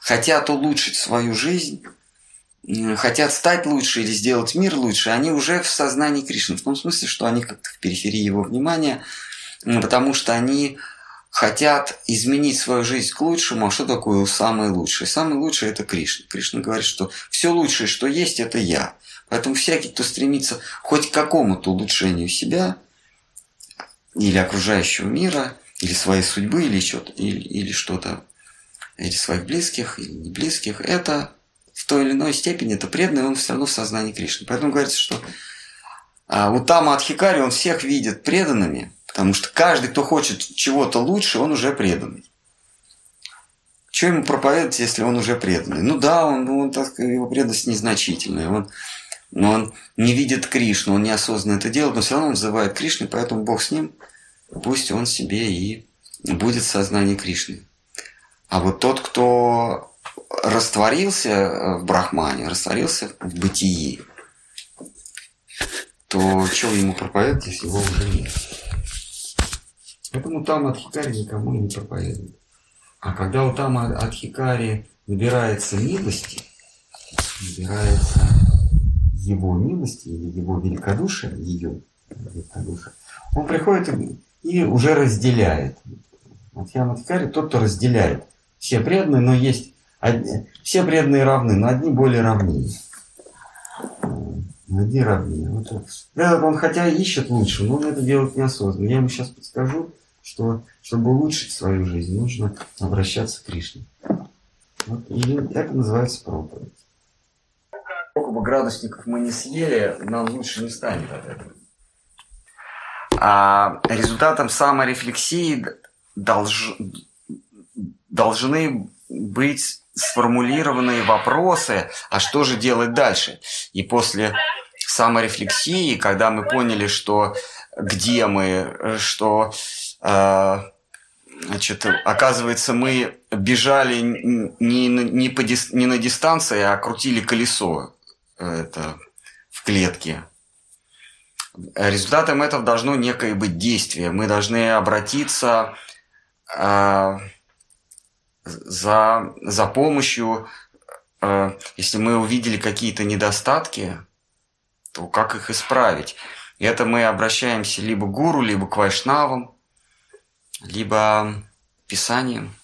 хотят улучшить свою жизнь, хотят стать лучше или сделать мир лучше, они уже в сознании Кришны. В том смысле, что они как-то в периферии его внимания, потому что они хотят изменить свою жизнь к лучшему. А что такое самое лучшее? Самое лучшее – это Кришна. Кришна говорит, что все лучшее, что есть, это я. Поэтому всякий, кто стремится хоть к какому-то улучшению себя, или окружающего мира, или своей судьбы, или что-то, или, или что-то, или своих близких, или не близких, это в той или иной степени это преданный, он все равно в сознании Кришны. Поэтому говорится, что а, Тама Адхикари он всех видит преданными, потому что каждый, кто хочет чего-то лучше, он уже преданный. Что ему проповедовать, если он уже преданный? Ну да, он, он так, его преданность незначительная. Он, он не видит Кришну, он неосознанно это делает, но все равно он называет Кришной, поэтому Бог с ним, пусть он себе и будет в сознании Кришны. А вот тот, кто растворился в Брахмане, растворился в бытии, то что ему проповедовать, если его уже нет? Поэтому там от Хикари никому не проповедует. А когда у там от Хикари набирается милости, набирается его милости или его великодушия, ее великодушия, он приходит и уже разделяет. Вот я Хикари тот, кто разделяет. Все преданные, но есть одни, все преданные равны, но одни более равны. Одни равны. Вот этот он хотя ищет лучше, но он это делает неосознанно. Я ему сейчас подскажу, что чтобы улучшить свою жизнь, нужно обращаться к Кришне. Вот, и это называется проповедь. Сколько бы градусников мы не съели, нам лучше не станет от этого. А результатом саморефлексии долж... должны быть сформулированные вопросы, а что же делать дальше? И после саморефлексии, когда мы поняли, что где мы, что значит, оказывается, мы бежали не, не, по, не на дистанции, а крутили колесо это, в клетке. Результатом этого должно некое быть действие. Мы должны обратиться э, за, за помощью, э, если мы увидели какие-то недостатки, то как их исправить? И это мы обращаемся либо к гуру, либо к вайшнавам, либо писанием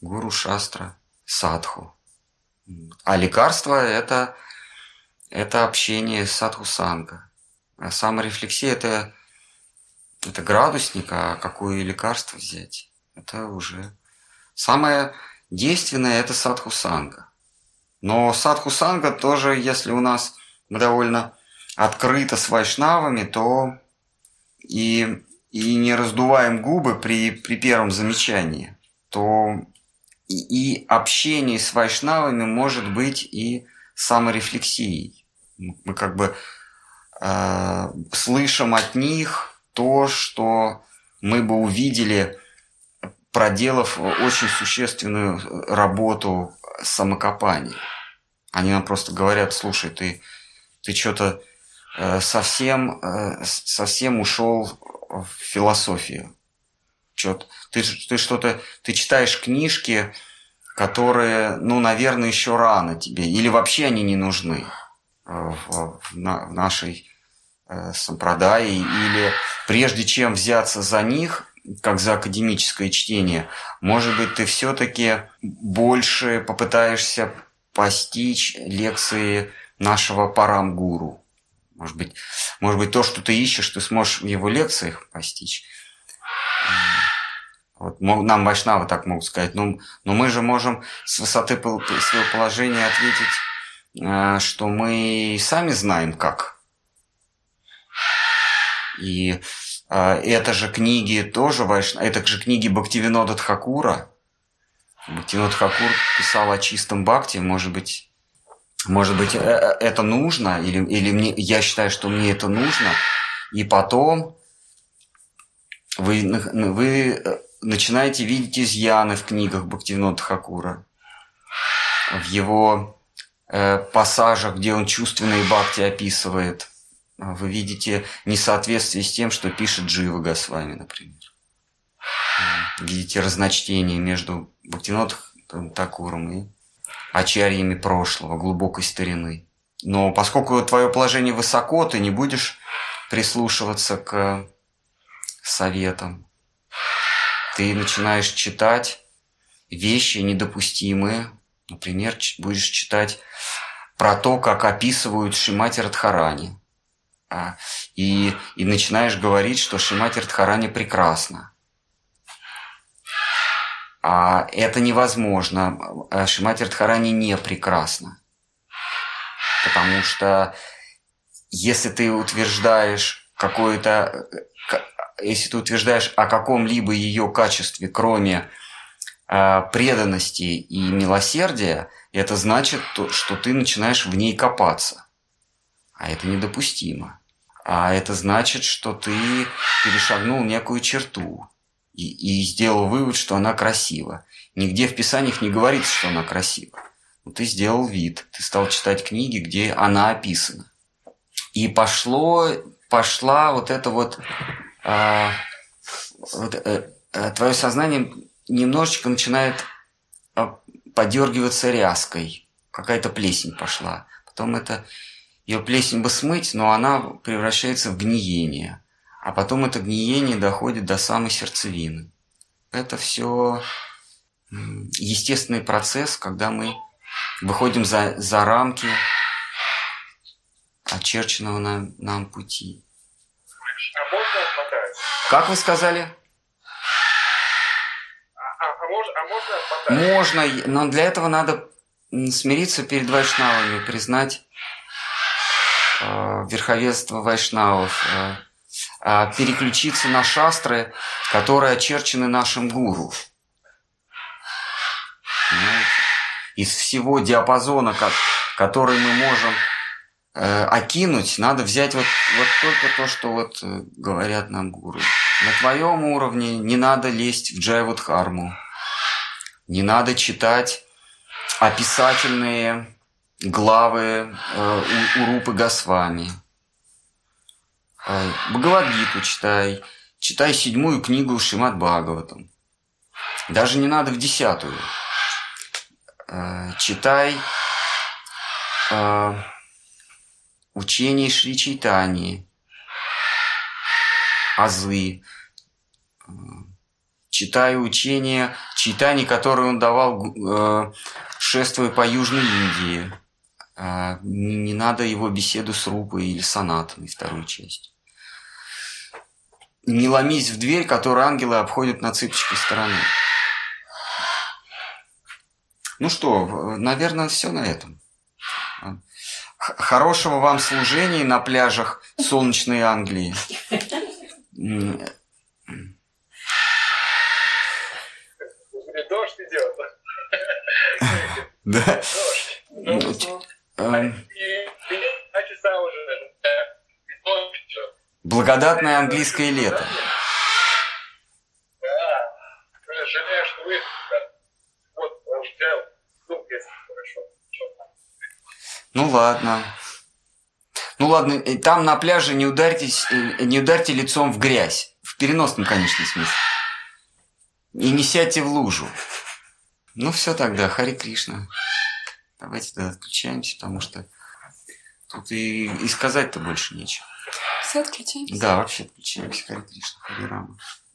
гуру, шастра, садху. А лекарство – это, это общение с садху санга. А саморефлексия – это, это градусник, а какое лекарство взять? Это уже самое действенное – это садху санга. Но садху санга тоже, если у нас довольно открыто с вайшнавами, то и, и не раздуваем губы при, при первом замечании, то и, и общение с вайшнавами может быть и саморефлексией. Мы как бы э, слышим от них то, что мы бы увидели, проделав очень существенную работу самокопания. Они нам просто говорят, слушай, ты, ты что-то Э, совсем, э, совсем ушел в философию. Чё ты, ты что-то, ты читаешь книжки, которые, ну, наверное, еще рано тебе, или вообще они не нужны э, в, в, в нашей э, сампрадае, или прежде чем взяться за них, как за академическое чтение, может быть, ты все-таки больше попытаешься постичь лекции нашего парамгуру. Может быть, может быть, то, что ты ищешь, ты сможешь в его лекциях постичь. Вот, нам вайшнавы так могут сказать. Но, но мы же можем с высоты своего положения ответить, э, что мы сами знаем как. И э, это же книги тоже вайшнавы, это же книги Бхактивинода Тхакура. Бхактивинод Тхакур писал о чистом бхакти, может быть, может быть, э, э, это нужно, или, или мне, я считаю, что мне это нужно, и потом вы, вы э, начинаете видеть изъяны в книгах Бхактивинода Хакура, в его э, пассажах, где он чувственные бхакти описывает. Вы видите несоответствие с тем, что пишет Джива Госвами, например. Видите разночтение между Бхактивинодом Такуром и ачарьями прошлого, глубокой старины. Но поскольку твое положение высоко, ты не будешь прислушиваться к советам. Ты начинаешь читать вещи недопустимые. Например, будешь читать про то, как описывают Шимати Радхарани. а, и, и начинаешь говорить, что Шимати Радхарани прекрасна. А это невозможно. Шимати Радхарани не прекрасна. Потому что если ты утверждаешь какое-то... Если ты утверждаешь о каком-либо ее качестве, кроме э, преданности и милосердия, это значит, что ты начинаешь в ней копаться. А это недопустимо. А это значит, что ты перешагнул некую черту и, и сделал вывод, что она красива. Нигде в Писаниях не говорится, что она красива. Но ты сделал вид, ты стал читать книги, где она описана. И пошло, пошла вот это вот, а, вот э, э, твое сознание немножечко начинает а, подергиваться ряской. Какая-то плесень пошла. Потом это ее плесень бы смыть, но она превращается в гниение. А потом это гниение доходит до самой сердцевины. Это все естественный процесс, когда мы выходим за, за рамки очерченного нам, нам пути. А можно отмотать? Как вы сказали? А, а, а, мож, а можно Можно, но для этого надо смириться перед вайшнавами, признать э, верховенство вайшнавов, э, переключиться на шастры, которые очерчены нашим гуру. Из всего диапазона, который мы можем э, окинуть, надо взять вот, вот только то, что вот э, говорят нам гуру. На твоем уровне не надо лезть в джайвудхарму, не надо читать описательные главы э, у, у Рупы Госвами. Э, Бхагавадгиту читай, читай седьмую книгу Шимат Бхагаватам. Даже не надо в десятую. Э, читай э, учение Шри Чайтани, азы. Э, читаю учение Чайтани, которое он давал, э, шествуя по Южной Индии. Э, не, надо его беседу с Рупой или сонатами, вторую часть. Не ломись в дверь, которую ангелы обходят на цыпочкой стороны. Ну что, наверное, все на этом. Хорошего вам служения на пляжах солнечной Англии. Дождь идет. Да. Дождь. Благодатное английское лето. Ну, ладно. Ну ладно, и там на пляже не ударьтесь, э, не ударьте лицом в грязь. В переносном, конечно, смысле. И не сядьте в лужу. Ну все тогда, Хари Кришна. Давайте тогда отключаемся, потому что тут и, и сказать-то больше нечего. Все, отключаемся. Да, вообще отключаемся. Хари Кришна, Хари Рама.